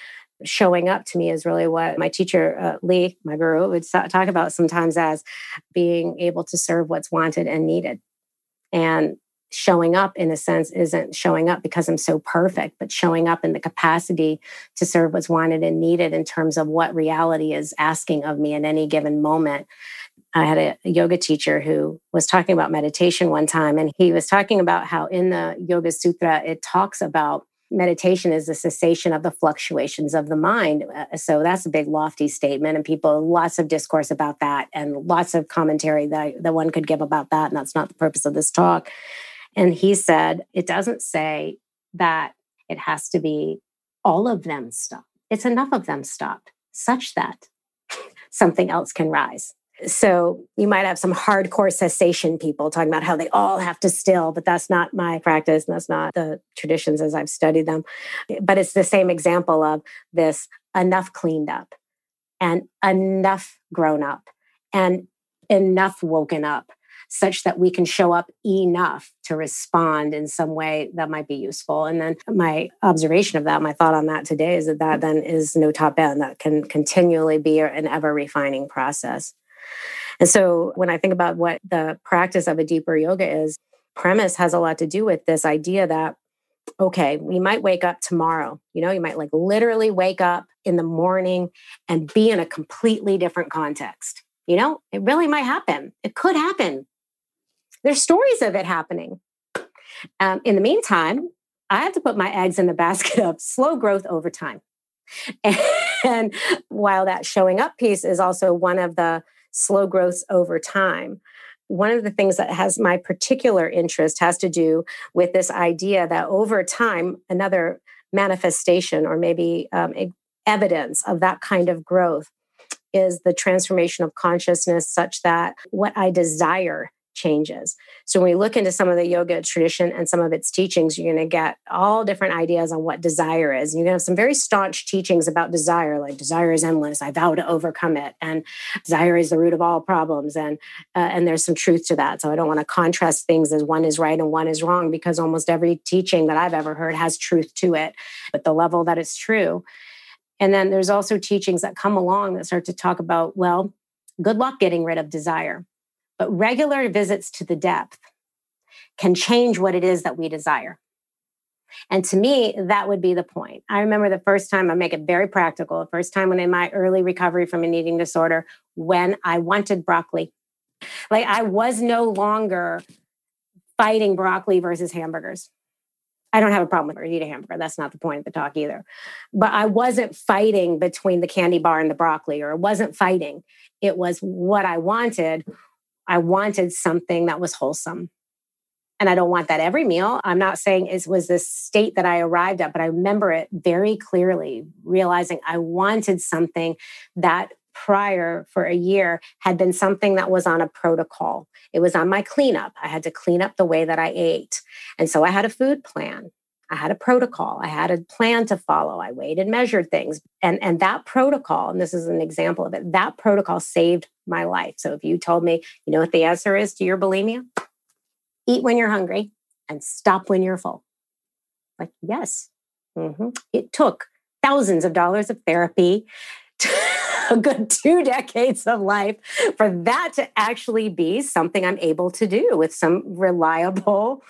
showing up to me is really what my teacher uh, lee my guru would talk about sometimes as being able to serve what's wanted and needed and showing up in a sense isn't showing up because I'm so perfect, but showing up in the capacity to serve what's wanted and needed in terms of what reality is asking of me in any given moment. I had a, yoga teacher who was talking about meditation one time, and he was talking about how in the Yoga Sutra, it talks about meditation is the cessation of the fluctuations of the mind. Uh, so that's a big lofty statement, and people lots of discourse about that, and lots of commentary that that one could give about that. And that's not the purpose of this talk. And he said, it doesn't say that it has to be all of them stopped. It's enough of them stopped such that something else can rise. So you might have some hardcore cessation people talking about how they all have to still, but that's not my practice and that's not the traditions as I've studied them. But it's the same example of this enough cleaned up and enough grown up and enough woken up such that we can show up enough to respond in some way that might be useful. And then my observation of that, my thought on that today is that that then is no top end, that can continually be an ever refining process. And so when I think about what the practice of a deeper yoga is, premise has a lot to do with this idea that okay, we might wake up tomorrow. You know, you might like literally wake up in the morning and be in a completely different context. You know, it really might happen. It could happen. There's stories of it happening. Um, in the meantime, I have to put my eggs in the basket of slow growth over time. And while that showing up piece is also one of the slow growths over time, one of the things that has my particular interest has to do with this idea that over time, another manifestation or maybe um, evidence of that kind of growth is the transformation of consciousness such that what I desire changes. So when we look into some of the yoga tradition and some of its teachings, you're going to get all different ideas on what desire is. And you're going to have some very staunch teachings about desire, like desire is endless. I vow to overcome it, and desire is the root of all problems. And uh, and there's some truth to that. So I don't want to contrast things as one is right and one is wrong because almost every teaching that I've ever heard has truth to it, but the level that it's true. And then there's also teachings that come along that start to talk about, well, good luck getting rid of desire but regular visits to the depth can change what it is that we desire. And to me, that would be the point. I remember the first time, I make it very practical, the first time when in my early recovery from an eating disorder, when I wanted broccoli. Like I was no longer fighting broccoli versus hamburgers. I don't have a problem with eating a hamburger. That's not the point of the talk either. But I wasn't fighting between the candy bar and the broccoli, or it wasn't fighting. It was what I wanted I wanted something that was wholesome. And I don't want that every meal. I'm not saying it was this state that I arrived at, but I remember it very clearly, realizing I wanted something that prior for a year had been something that was on a protocol. It was on my cleanup. I had to clean up the way that I ate. And so I had a food plan. I had a protocol. I had a plan to follow. I weighed and measured things. And, and that protocol, and this is an example of it, that protocol saved my life. So if you told me, you know what the answer is to your bulimia? Eat when you're hungry and stop when you're full. Like, yes. Mm-hmm. It took thousands of dollars of therapy, a good two decades of life for that to actually be something I'm able to do with some reliable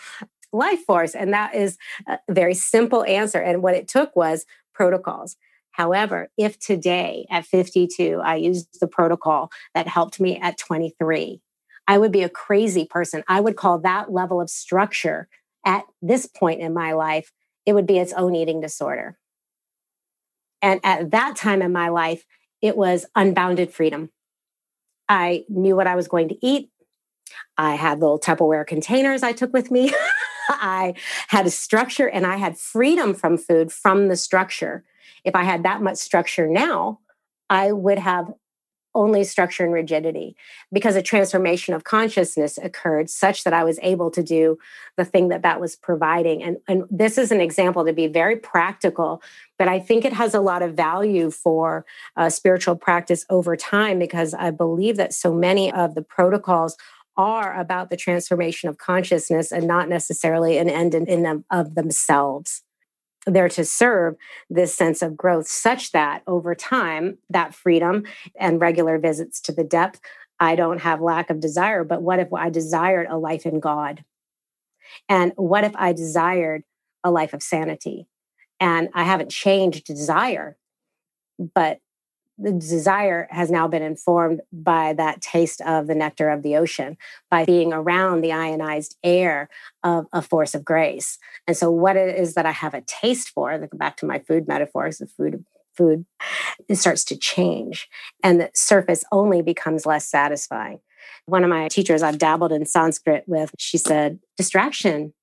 life force. And that is a very simple answer. And what it took was protocols. However, if today at 52, I used the protocol that helped me at 23, I would be a crazy person. I would call that level of structure at this point in my life, it would be its own eating disorder. And at that time in my life, it was unbounded freedom. I knew what I was going to eat. I had little Tupperware containers I took with me. I had a structure and I had freedom from food from the structure. If I had that much structure now, I would have only structure and rigidity because a transformation of consciousness occurred such that I was able to do the thing that that was providing. And, and this is an example to be very practical, but I think it has a lot of value for uh, spiritual practice over time because I believe that so many of the protocols are about the transformation of consciousness and not necessarily an end in, in them of themselves. They're to serve this sense of growth such that over time, that freedom and regular visits to the depth, I don't have lack of desire. But what if I desired a life in God? And what if I desired a life of sanity? And I haven't changed desire, but the desire has now been informed by that taste of the nectar of the ocean, by being around the ionized air of a force of grace. And so, what it is that I have a taste for, go back to my food metaphors, the food food, it starts to change, and the surface only becomes less satisfying. One of my teachers I've dabbled in Sanskrit with, she said, distraction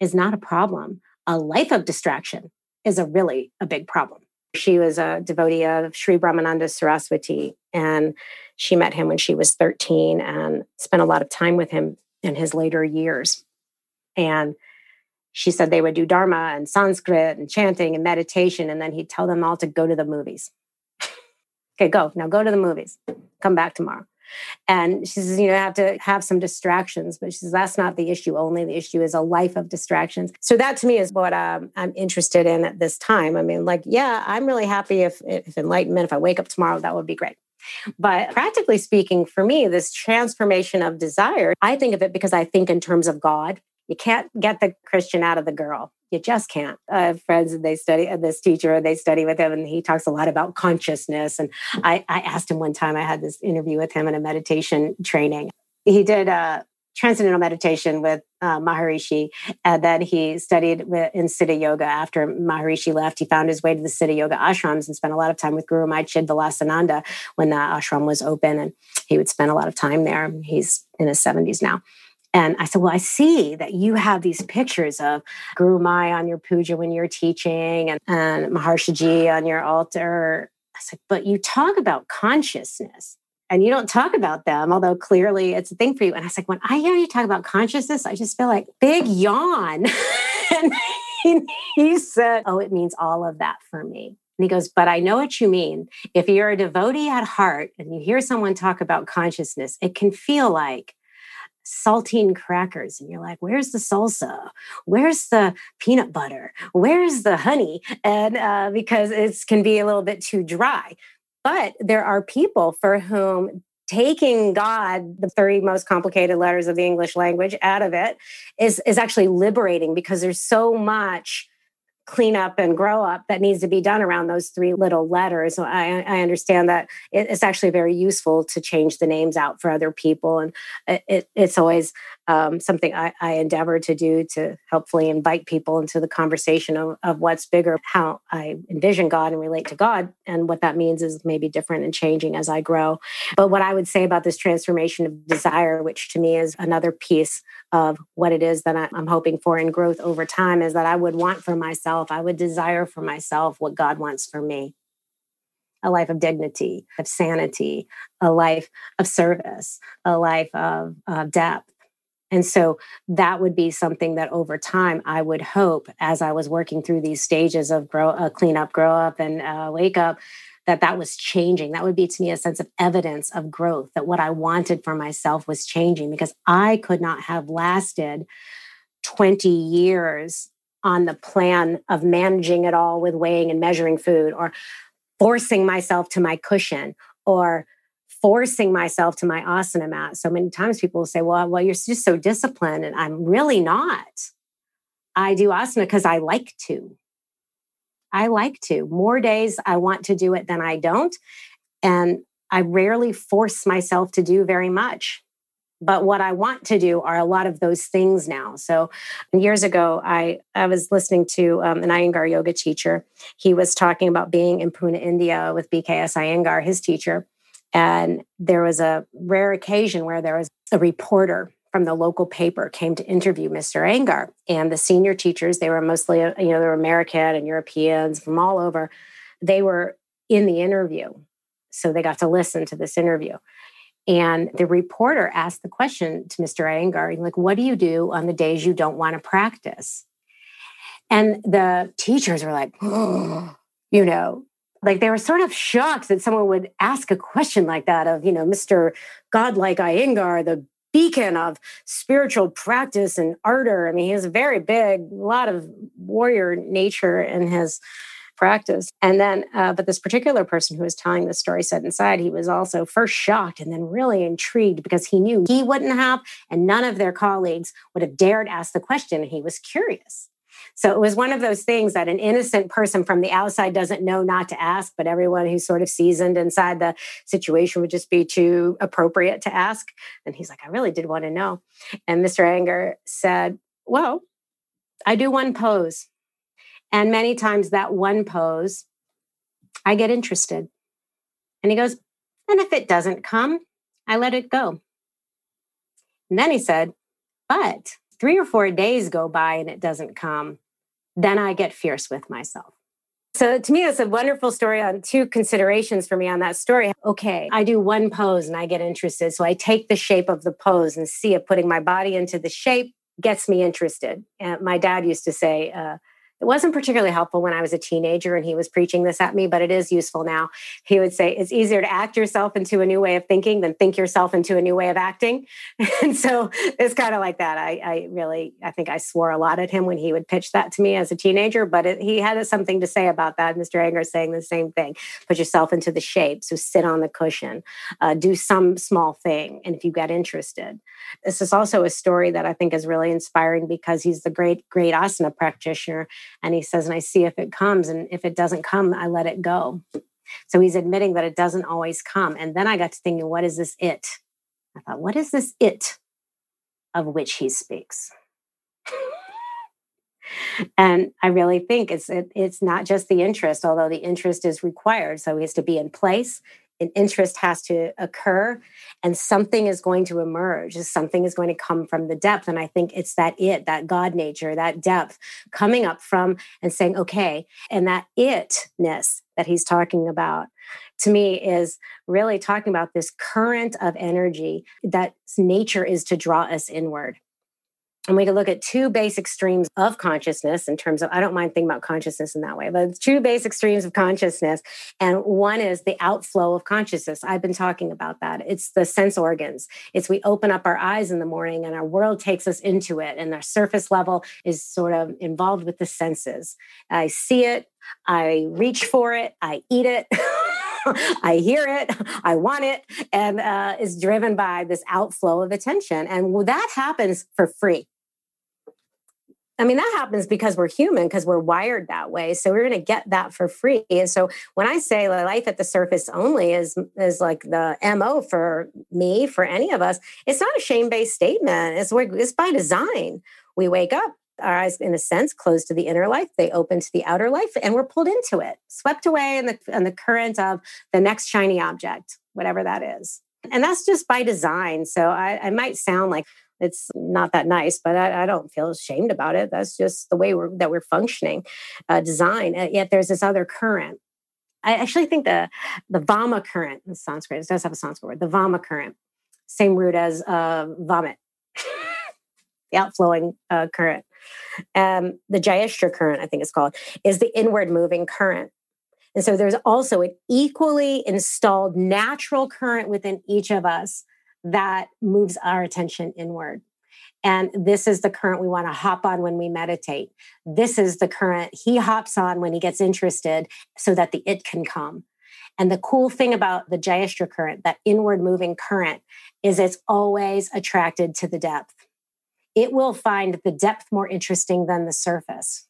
is not a problem. A life of distraction is a really a big problem. She was a devotee of Sri Brahmananda Saraswati, and she met him when she was 13 and spent a lot of time with him in his later years. And she said they would do Dharma and Sanskrit and chanting and meditation, and then he'd tell them all to go to the movies. okay, go. Now go to the movies. Come back tomorrow. And she says, you know, I have to have some distractions, but she says that's not the issue only. The issue is a life of distractions. So that to me is what um, I'm interested in at this time. I mean, like, yeah, I'm really happy if, if enlightenment, if I wake up tomorrow, that would be great. But practically speaking, for me, this transformation of desire, I think of it because I think in terms of God. You can't get the Christian out of the girl you just can't. I have friends and they study this teacher they study with him and he talks a lot about consciousness. And I, I asked him one time, I had this interview with him in a meditation training. He did a transcendental meditation with uh, Maharishi, and then he studied in Siddha Yoga. After Maharishi left, he found his way to the Siddha Yoga ashrams and spent a lot of time with Gurumayi Chidvilasananda when that ashram was open, and he would spend a lot of time there. He's in his 70s now. And I said, Well, I see that you have these pictures of Gurumayi on your puja when you're teaching and, and Maharshaji on your altar. I said, But you talk about consciousness and you don't talk about them, although clearly it's a thing for you. And I was like, When I hear you talk about consciousness, I just feel like big yawn. and he, he said, Oh, it means all of that for me. And he goes, But I know what you mean. If you're a devotee at heart and you hear someone talk about consciousness, it can feel like saltine crackers and you're like where's the salsa? Where's the peanut butter? Where's the honey? And uh, because it can be a little bit too dry. But there are people for whom taking god the three most complicated letters of the english language out of it is is actually liberating because there's so much clean up and grow up that needs to be done around those three little letters. So I, I understand that it's actually very useful to change the names out for other people. And it, it's always um, something I, I endeavor to do to hopefully invite people into the conversation of, of what's bigger, how I envision God and relate to God. And what that means is maybe different and changing as I grow. But what I would say about this transformation of desire, which to me is another piece of what it is that I'm hoping for in growth over time, is that I would want for myself, I would desire for myself what God wants for me a life of dignity, of sanity, a life of service, a life of, of depth. And so that would be something that over time I would hope, as I was working through these stages of grow, uh, clean up, grow up, and uh, wake up, that that was changing. That would be to me a sense of evidence of growth, that what I wanted for myself was changing because I could not have lasted 20 years on the plan of managing it all with weighing and measuring food or forcing myself to my cushion or forcing myself to my asana mat. So many times people will say, well, well, you're just so disciplined. And I'm really not. I do asana because I like to. I like to. More days I want to do it than I don't. And I rarely force myself to do very much. But what I want to do are a lot of those things now. So years ago, I, I was listening to um, an Iyengar yoga teacher. He was talking about being in Pune, India with BKS Iyengar, his teacher. And there was a rare occasion where there was a reporter from the local paper came to interview Mr. Iyengar. And the senior teachers, they were mostly, uh, you know, they were American and Europeans from all over. They were in the interview. So they got to listen to this interview. And the reporter asked the question to Mr. Iyengar, like, what do you do on the days you don't want to practice? And the teachers were like, oh, you know, like they were sort of shocked that someone would ask a question like that of, you know, Mr. Godlike Iyengar, the beacon of spiritual practice and ardor. I mean, he has a very big, a lot of warrior nature in his practice. And then, uh, but this particular person who was telling the story said inside he was also first shocked and then really intrigued because he knew he wouldn't have, and none of their colleagues would have dared ask the question. He was curious. So it was one of those things that an innocent person from the outside doesn't know not to ask, but everyone who's sort of seasoned inside the situation would just be too appropriate to ask. And he's like, I really did want to know. And Mr. Iyengar said, Well, I do one pose. And many times that one pose, I get interested. And he goes, And if it doesn't come, I let it go. And then he said, But three or four days go by and it doesn't come, then I get fierce with myself. So to me, it's a wonderful story on two considerations for me on that story. Okay, I do one pose and I get interested. So I take the shape of the pose and see it putting my body into the shape gets me interested. And my dad used to say, uh, it wasn't particularly helpful when I was a teenager and he was preaching this at me, but it is useful now. He would say, It's easier to act yourself into a new way of thinking than think yourself into a new way of acting. and so it's kind of like that. I, I, really, I think I swore a lot at him when he would pitch that to me as a teenager, but it, he had something to say about that. Mr. Iyengar saying the same thing put yourself into the shape. So sit on the cushion, uh, do some small thing. And if you get interested, this is also a story that I think is really inspiring because he's the great, great asana practitioner and he says, and I see if it comes. And if it doesn't come, I let it go. So he's admitting that it doesn't always come. And then I got to thinking, what is this it? I thought, what is this it of which he speaks? and I really think it's it, it's not just the interest, although the interest is required. So he has to be in place an interest has to occur and something is going to emerge something is going to come from the depth. And i think it's that it that god nature that depth coming up from and saying okay and that itness that he's talking about to me is really talking about this current of energy that nature is to draw us inward and we can look at two basic streams of consciousness in terms of, I don't mind thinking about consciousness in that way, but two basic streams of consciousness. And one is the outflow of consciousness. I've been talking about that. It's the sense organs. It's we open up our eyes in the morning and our world takes us into it. And our surface level is sort of involved with the senses. I see it, I reach for it, I eat it. I hear it, I want it, and uh, is driven by this outflow of attention. And that happens for free I mean, that happens because we're human, because we're wired that way. So we're going to get that for free. And so when I say life at the surface only is is like the mo for me, for any of us, it's not a shame based statement. It's it's by design. We wake up, our eyes, in a sense, closed to the inner life. They open to the outer life, and we're pulled into it, swept away in the in the current of the next shiny object, whatever that is. And that's just by design. So I, I might sound like it's not that nice, but I, I, don't feel ashamed about it. That's just the way we're that we're functioning, uh, design. Uh, yet there's this other current. I actually think the the Vama current in Sanskrit it does have a Sanskrit word. The Vama current, same root as uh, vomit, the outflowing uh, current. Um, the Jayashtra current, I think it's called, is the inward moving current. And so there's also an equally installed natural current within each of us that moves our attention inward. And this is the current we want to hop on when we meditate. This is the current he hops on when he gets interested so that the it can come. And the cool thing about the Jayashtra current, that inward moving current, is it's always attracted to the depth. It will find the depth more interesting than the surface.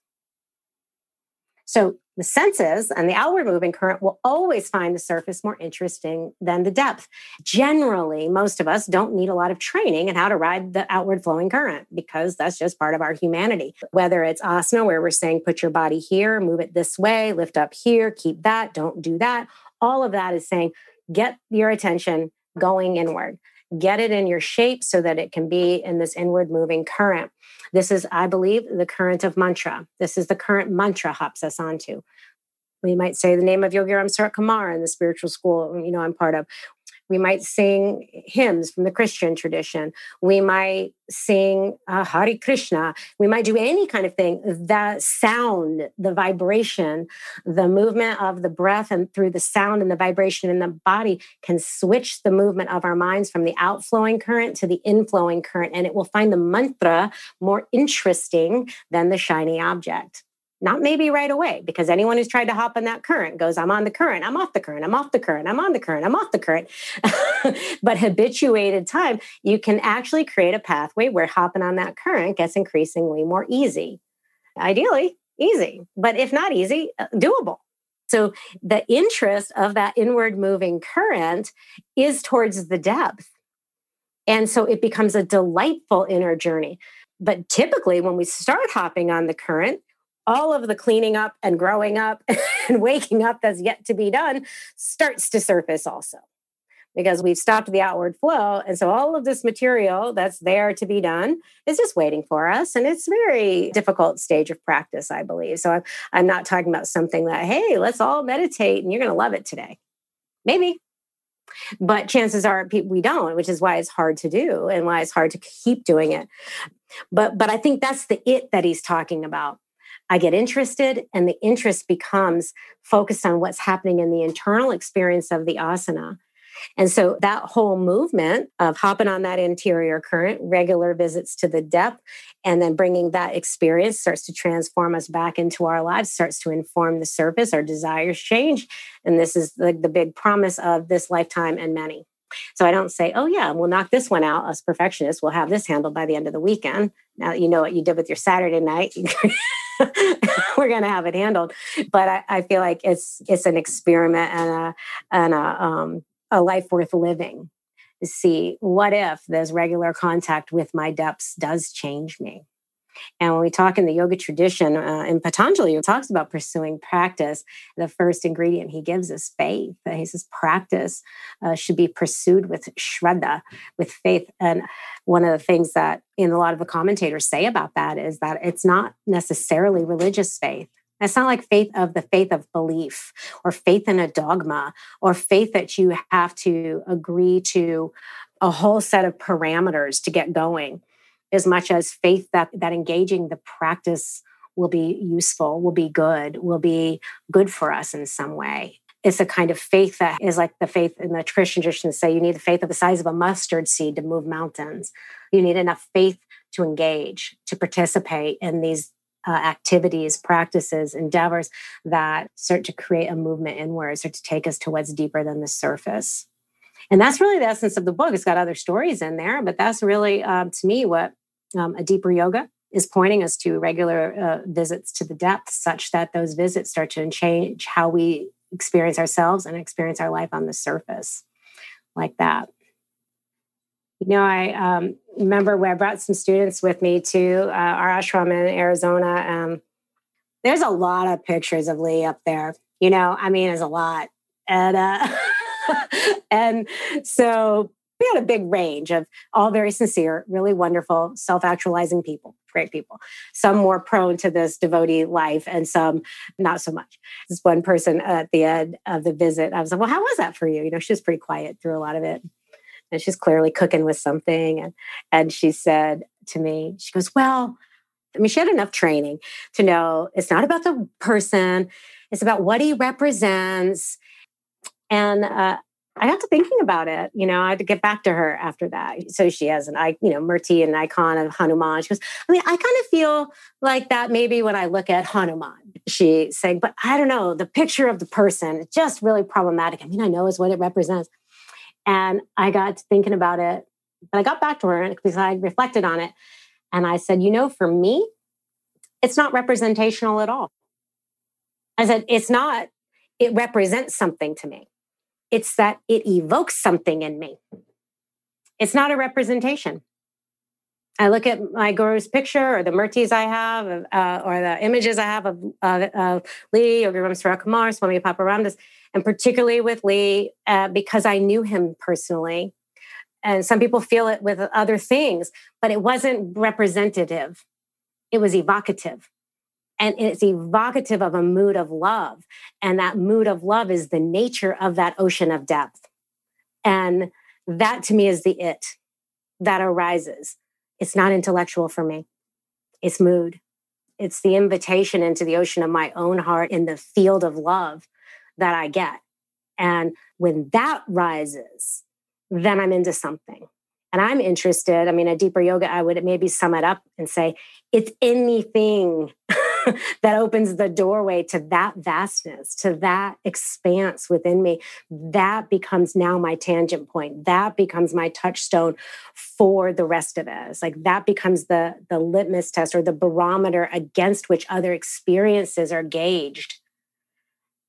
So the senses and the outward moving current will always find the surface more interesting than the depth. Generally, most of us don't need a lot of training in how to ride the outward flowing current because that's just part of our humanity. Whether it's asana, where we're saying put your body here, move it this way, lift up here, keep that, don't do that. All of that is saying get your attention going inward get it in your shape so that it can be in this inward moving current. This is, I believe, the current of mantra. This is the current mantra hops us onto. We might say the name of Yogi Ramsuratkumar in the spiritual school, you know, I'm part of. We might sing hymns from the Christian tradition. We might sing uh, Hare Krishna. We might do any kind of thing. The sound, the vibration, the movement of the breath, and through the sound and the vibration in the body can switch the movement of our minds from the outflowing current to the inflowing current. And it will find the mantra more interesting than the shiny object. Not maybe right away, because anyone who's tried to hop on that current goes, I'm on the current, I'm off the current, I'm off the current, I'm on the current, I'm off the current. but habituated time, you can actually create a pathway where hopping on that current gets increasingly more easy. Ideally, easy, but if not easy, uh, doable. So the interest of that inward moving current is towards the depth. And so it becomes a delightful inner journey. But typically, when we start hopping on the current, all of the cleaning up and growing up and waking up that's yet to be done starts to surface also because we've stopped the outward flow. And so all of this material that's there to be done is just waiting for us. And it's very difficult stage of practice, I believe. So I'm, I'm not talking about something that, hey, let's all meditate and you're going to love it today. Maybe. But chances are we don't, which is why it's hard to do and why it's hard to keep doing it. But but I think that's the it that he's talking about I get interested, and the interest becomes focused on what's happening in the internal experience of the asana. And so that whole movement of hopping on that interior current, regular visits to the depth, and then bringing that experience starts to transform us back into our lives, starts to inform the surface. Our desires change. And this is the, the big promise of this lifetime and many. So I don't say, oh, yeah, we'll knock this one out. Us perfectionists will have this handled by the end of the weekend. Now that you know what you did with your Saturday night, we're going to have it handled. But I, I, feel like it's it's an experiment and a and a um, a life worth living. To see what if this regular contact with my depths does change me. And when we talk in the yoga tradition, uh, in Patanjali, he talks about pursuing practice. The first ingredient he gives is faith. He says practice uh, should be pursued with shraddha, with faith. And one of the things that in a lot of the commentators say about that is that it's not necessarily religious faith. It's not like faith of the faith of belief or faith in a dogma or faith that you have to agree to a whole set of parameters to get going as much as faith that that engaging the practice will be useful, will be good, will be good for us in some way. It's a kind of faith that is like the faith in the Christian tradition say you need the faith of the size of a mustard seed to move mountains. You need enough faith to engage, to participate in these uh, activities, practices, endeavors that start to create a movement inwards or to take us to what's deeper than the surface. And that's really the essence of the book. It's got other stories in there, but that's really, um, to me, what um, a deeper yoga is pointing us to regular uh, visits to the depths, such that those visits start to change how we experience ourselves and experience our life on the surface, like that. You know, I um, remember where I brought some students with me to uh, our ashram in Arizona. Um, there's a lot of pictures of Lee up there. You know, I mean, there's a lot, and uh, and so we had a big range of all very sincere, really wonderful, self-actualizing people, great people. Some more prone to this devotee life, and some not so much. This one person at the end of the visit, I was like, "Well, how was that for you?" You know, she was pretty quiet through a lot of it and she's clearly cooking with something. And, and she said to me, she goes, Well, I mean, she had enough training to know it's not about the person, it's about what he represents. And uh, I got to thinking about it. You know, I had to get back to her after that. So she has an, I, you know, Murti, an icon of Hanuman. She goes, I mean, I kind of feel like that maybe when I look at Hanuman. She's saying, but I don't know, the picture of the person, it's just really problematic. I mean, I know is what it represents. And I got to thinking about it, but I got back to her because I reflected on it. And I said, you know, for me, it's not representational at all. I said, it's not, it represents something to me. It's that it evokes something in me. It's not a representation. I look at my guru's picture or the murtis I have, uh, or the images I have of uh, uh, Lee or Gurum Kumar, Swami Papa Ramdas, and particularly with Lee, uh, because I knew him personally. And some people feel it with other things, but it wasn't representative. It was evocative. And it's evocative of a mood of love. And that mood of love is the nature of that ocean of depth. And that to me is the it that arises. It's not intellectual for me, it's mood. It's the invitation into the ocean of my own heart in the field of love that I get. And when that rises, then I'm into something. And I'm interested. I mean, a deeper yoga, I would maybe sum it up and say it's anything that opens the doorway to that vastness, to that expanse within me. That becomes now my tangent point. That becomes my touchstone for the rest of us. Like that becomes the, the litmus test or the barometer against which other experiences are gauged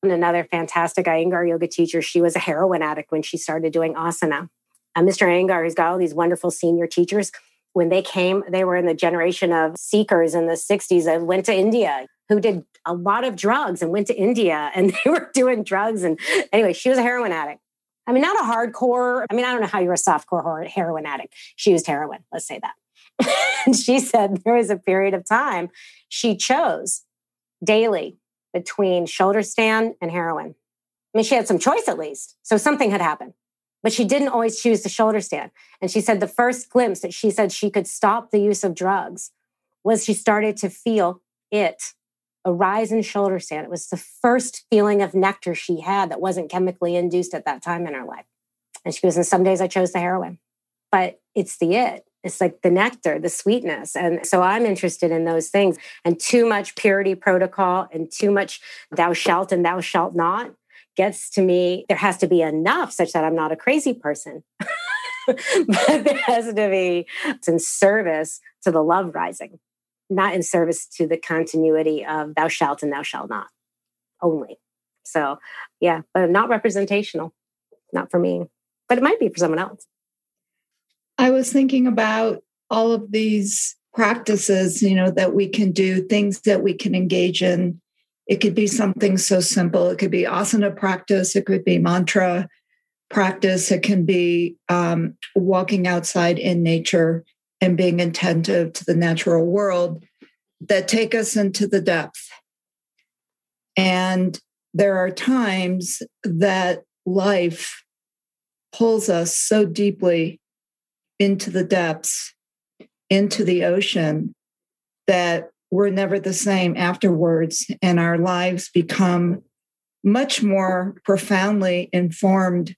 And another fantastic Iyengar yoga teacher. She was a heroin addict when she started doing asana. Uh, Mr. Iyengar has got all these wonderful senior teachers. When they came, they were in the generation of seekers in the 60s that went to India, who did a lot of drugs and went to India and they were doing drugs. And anyway, she was a heroin addict. I mean, not a hardcore. I mean, I don't know how you're a softcore heroin addict. She used heroin, let's say that. and she said there was a period of time she chose daily between shoulder stand and heroin. I mean, she had some choice at least. So something had happened, but she didn't always choose the shoulder stand. And she said the first glimpse that she said she could stop the use of drugs was she started to feel it a rise in shoulder stand. It was the first feeling of nectar she had that wasn't chemically induced at that time in her life. And she goes, and some days I chose the heroin, but it's the it. It's like the nectar, the sweetness. And so I'm interested in those things. And too much purity protocol and too much thou shalt and thou shalt not gets to me. There has to be enough such that I'm not a crazy person. but there has to be in service to the love rising, not in service to the continuity of thou shalt and thou shalt not only. So, yeah, but not representational, not for me, but it might be for someone else. I was thinking about all of these practices, you know, that we can do, things that we can engage in. It could be something so simple. It could be asana practice. It could be mantra practice. It can be um, walking outside in nature and being attentive to the natural world that take us into the depth. And there are times that life pulls us so deeply into the depths, into the ocean, that we're never the same afterwards. And our lives become much more profoundly informed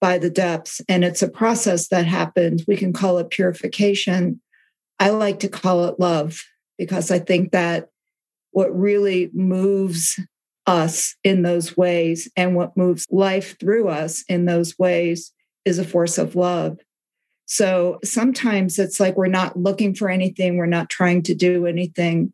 by the depths. And it's a process that happens. We can call it purification. I like to call it love because I think that what really moves us in those ways and what moves life through us in those ways is a force of love. So sometimes it's like we're not looking for anything, we're not trying to do anything,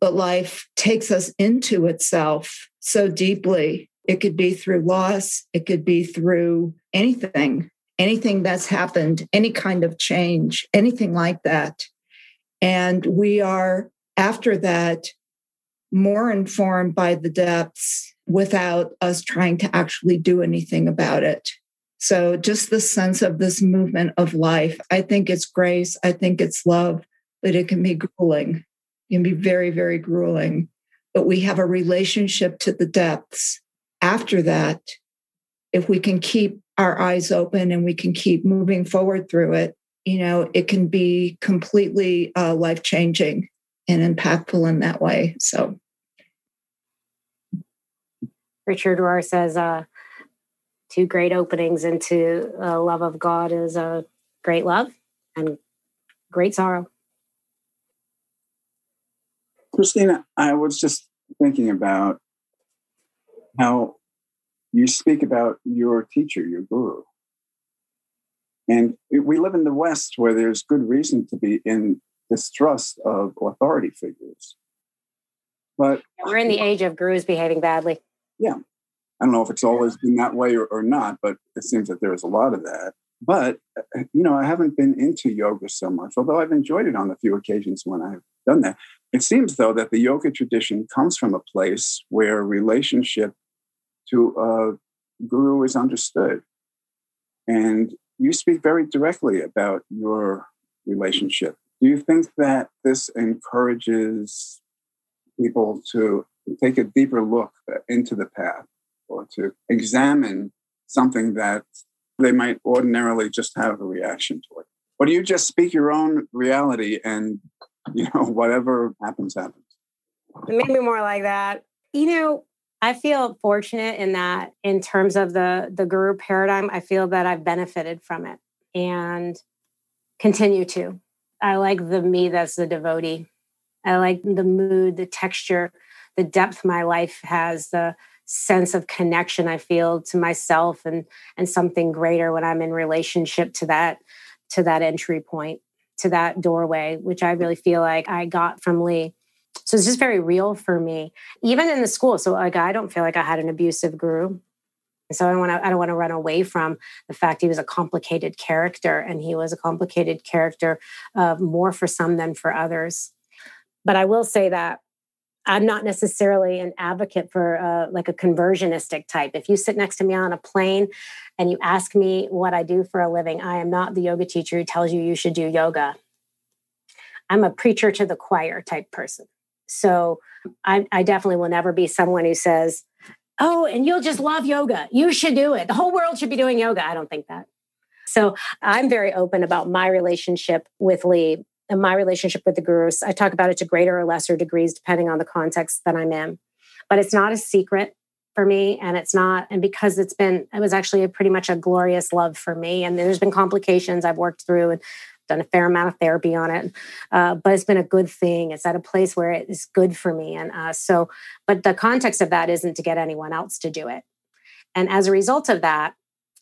but life takes us into itself so deeply. It could be through loss, it could be through anything, anything that's happened, any kind of change, anything like that. And we are, after that, more informed by the depths without us trying to actually do anything about it. So, just the sense of this movement of life, I think it's grace, I think it's love, but it can be grueling. It can be very, very grueling. But we have a relationship to the depths. After that, if we can keep our eyes open and we can keep moving forward through it, you know, it can be completely uh, life changing and impactful in that way. So, Richard Rohr says, uh, two great openings into uh, love of God is a great love and great sorrow. Christina, I was just thinking about how you speak about your teacher, your guru. And we live in the West where there's good reason to be in distrust of authority figures. But we're in the age of gurus behaving badly. Yeah. I don't know if it's always been that way or, or not, but it seems that there's a lot of that. But, uh, you know, I haven't been into yoga so much, although I've enjoyed it on a few occasions when I've done that. It seems, though, that the yoga tradition comes from a place where relationship to a guru is understood. And you speak very directly about your relationship. Do you think that this encourages people to take a deeper look into the path or to examine something that they might ordinarily just have a reaction to? Or do you just speak your own reality and, you know, whatever happens, happens? Maybe more like that. You know, I feel fortunate in that in terms of the the guru paradigm, I feel that I've benefited from it and continue to. I like the me that's the devotee. I like the mood, the texture, the depth my life has, the sense of connection I feel to myself and and something greater when I'm in relationship to that to that entry point, to that doorway, which I really feel like I got from Lee. So it's just very real for me, even in the school. So like I don't feel like I had an abusive guru. So I don't want to I don't want to run away from the fact he was a complicated character, and he was a complicated character uh, more for some than for others. But I will say that I'm not necessarily an advocate for uh, like a conversionistic type. If you sit next to me on a plane and you ask me what I do for a living, I am not the yoga teacher who tells you you should do yoga. I'm a preacher to the choir type person. So I, I definitely will never be someone who says, oh, and you'll just love yoga. You should do it. The whole world should be doing yoga. I don't think that. So I'm very open about my relationship with Lee and my relationship with the gurus. I talk about it to greater or lesser degrees depending on the context that I'm in. But it's not a secret for me and it's not and because it's been it was actually a pretty much a glorious love for me and there's been complications I've worked through and done a fair amount of therapy on it uh, but it's been a good thing it's at a place where it is good for me and uh, so but the context of that isn't to get anyone else to do it and as a result of that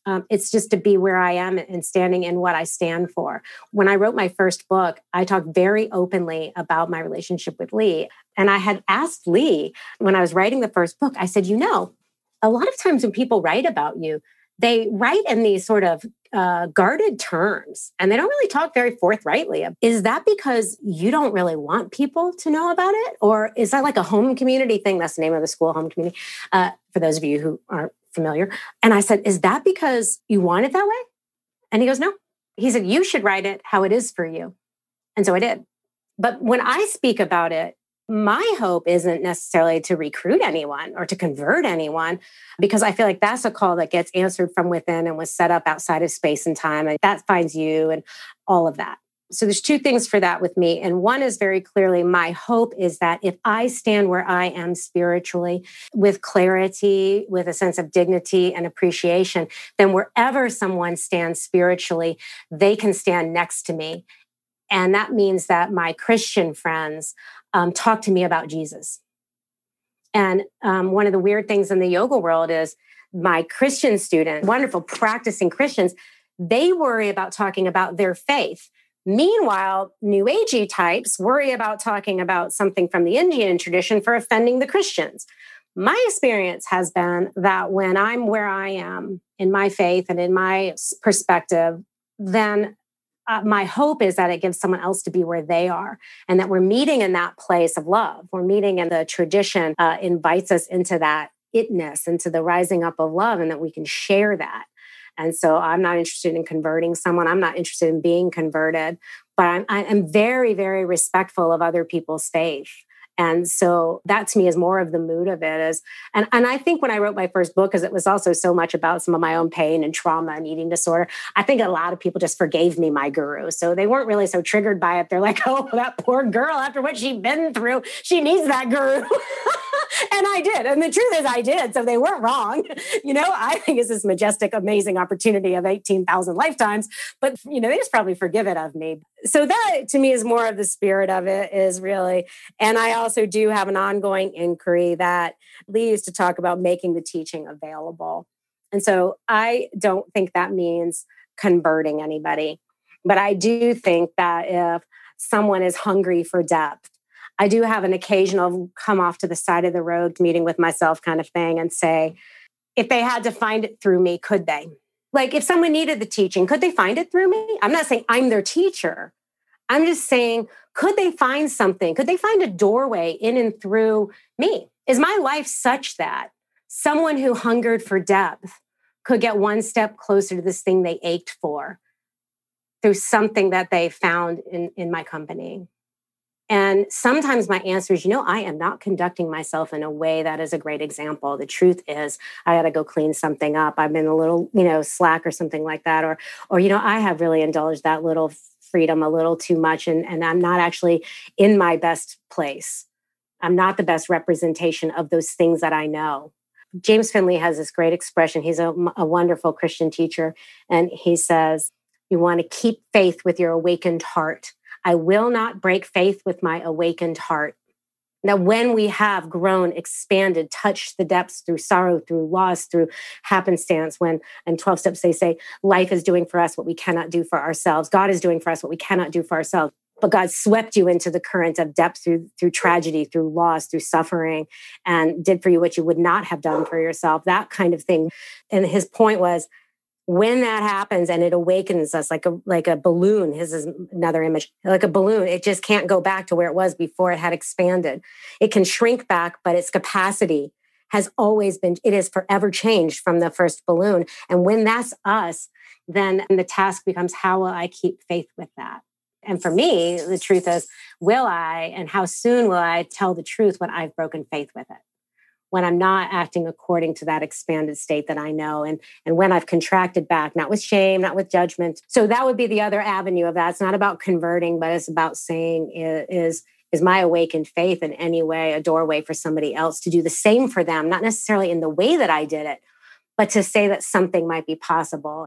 um, it's just to be where I am and standing in what I stand for. When I wrote my first book, I talked very openly about my relationship with Lee. And I had asked Lee when I was writing the first book, I said, you know, a lot of times when people write about you, they write in these sort of uh, guarded terms and they don't really talk very forthrightly. Is that because you don't really want people to know about it? Or is that like a home community thing? That's the name of the school, home community. Uh, for those of you who aren't familiar. And I said, Is that because you want it that way? And he goes, No. He said, You should write it how it is for you. And so I did. But when I speak about it, my hope isn't necessarily to recruit anyone or to convert anyone because I feel like that's a call that gets answered from within and was set up outside of space and time. And that finds you and all of that so there's two things for that with me. And one is very clearly my hope is that if i stand where i am spiritually with clarity with a sense of dignity and appreciation then wherever someone stands spiritually they can stand next to me. And that means that my christian friends um, talk to me about jesus. And um, one of the weird things in the yoga world is my christian students wonderful practicing christians they worry about talking about their faith. Meanwhile, New Agey types worry about talking about something from the Indian tradition for offending the Christians. My experience has been that when I'm where I am in my faith and in my perspective, then uh, my hope is that it gives someone else to be where they are and that we're meeting in that place of love. We're meeting and the tradition uh, invites us into that itness, into the rising up of love, and that we can share that. And so I'm not interested in converting someone. I'm not interested in being converted, but I'm, I'm very, very respectful of other people's faith. And so that to me is more of the mood of it is, and, and I think when I wrote my first book, because it was also so much about some of my own pain and trauma and eating disorder, I think a lot of people just forgave me my guru. So they weren't really so triggered by it. They're like, oh, that poor girl, after what she'd been through, she needs that guru. and I did. And the truth is I did. So they weren't wrong. You know, I think it's this majestic, amazing opportunity of 18,000 lifetimes, but you know, they just probably forgive it of me. So that to me is more of the spirit of it is really, and I also do have an ongoing inquiry that leads to talk about making the teaching available. And so I don't think that means converting anybody. But I do think that if someone is hungry for depth, I do have an occasional come off to the side of the road meeting with myself kind of thing and say, if they had to find it through me, could they? Like if someone needed the teaching, could they find it through me? I'm not saying I'm their teacher. I'm just saying, could they find something? Could they find a doorway in and through me? Is my life such that someone who hungered for depth could get one step closer to this thing they ached for through something that they found in, in my company? And sometimes my answer is, you know, I am not conducting myself in a way that is a great example. The truth is, I got to go clean something up. I've been a little, you know, slack or something like that, or, or you know, I have really indulged that little freedom a little too much and, and I'm not actually in my best place. I'm not the best representation of those things that I know. James Finley has this great expression. He's a, a wonderful Christian teacher. And he says, You want to keep faith with your awakened heart. I will not break faith with my awakened heart. Now, when we have grown, expanded, touched the depths through sorrow, through loss, through happenstance, when in 12 steps they say, life is doing for us what we cannot do for ourselves. God is doing for us what we cannot do for ourselves. But God swept you into the current of depth through, through tragedy, through loss, through suffering, and did for you what you would not have done for yourself, that kind of thing. And his point was, when that happens and it awakens us like a like a balloon his is another image like a balloon it just can't go back to where it was before it had expanded. It can shrink back but its capacity has always been it is forever changed from the first balloon. And when that's us then the task becomes how will i keep faith with that? And for me the truth is will i and how soon will i tell the truth when i've broken faith with it when I'm not acting according to that expanded state that I know and and when I've contracted back not with shame not with judgment. So that would be the other avenue of that. It's not about converting but it's about saying is is my awakened faith in any way a doorway for somebody else to do the same for them? Not necessarily in the way that I did it but to say that something might be possible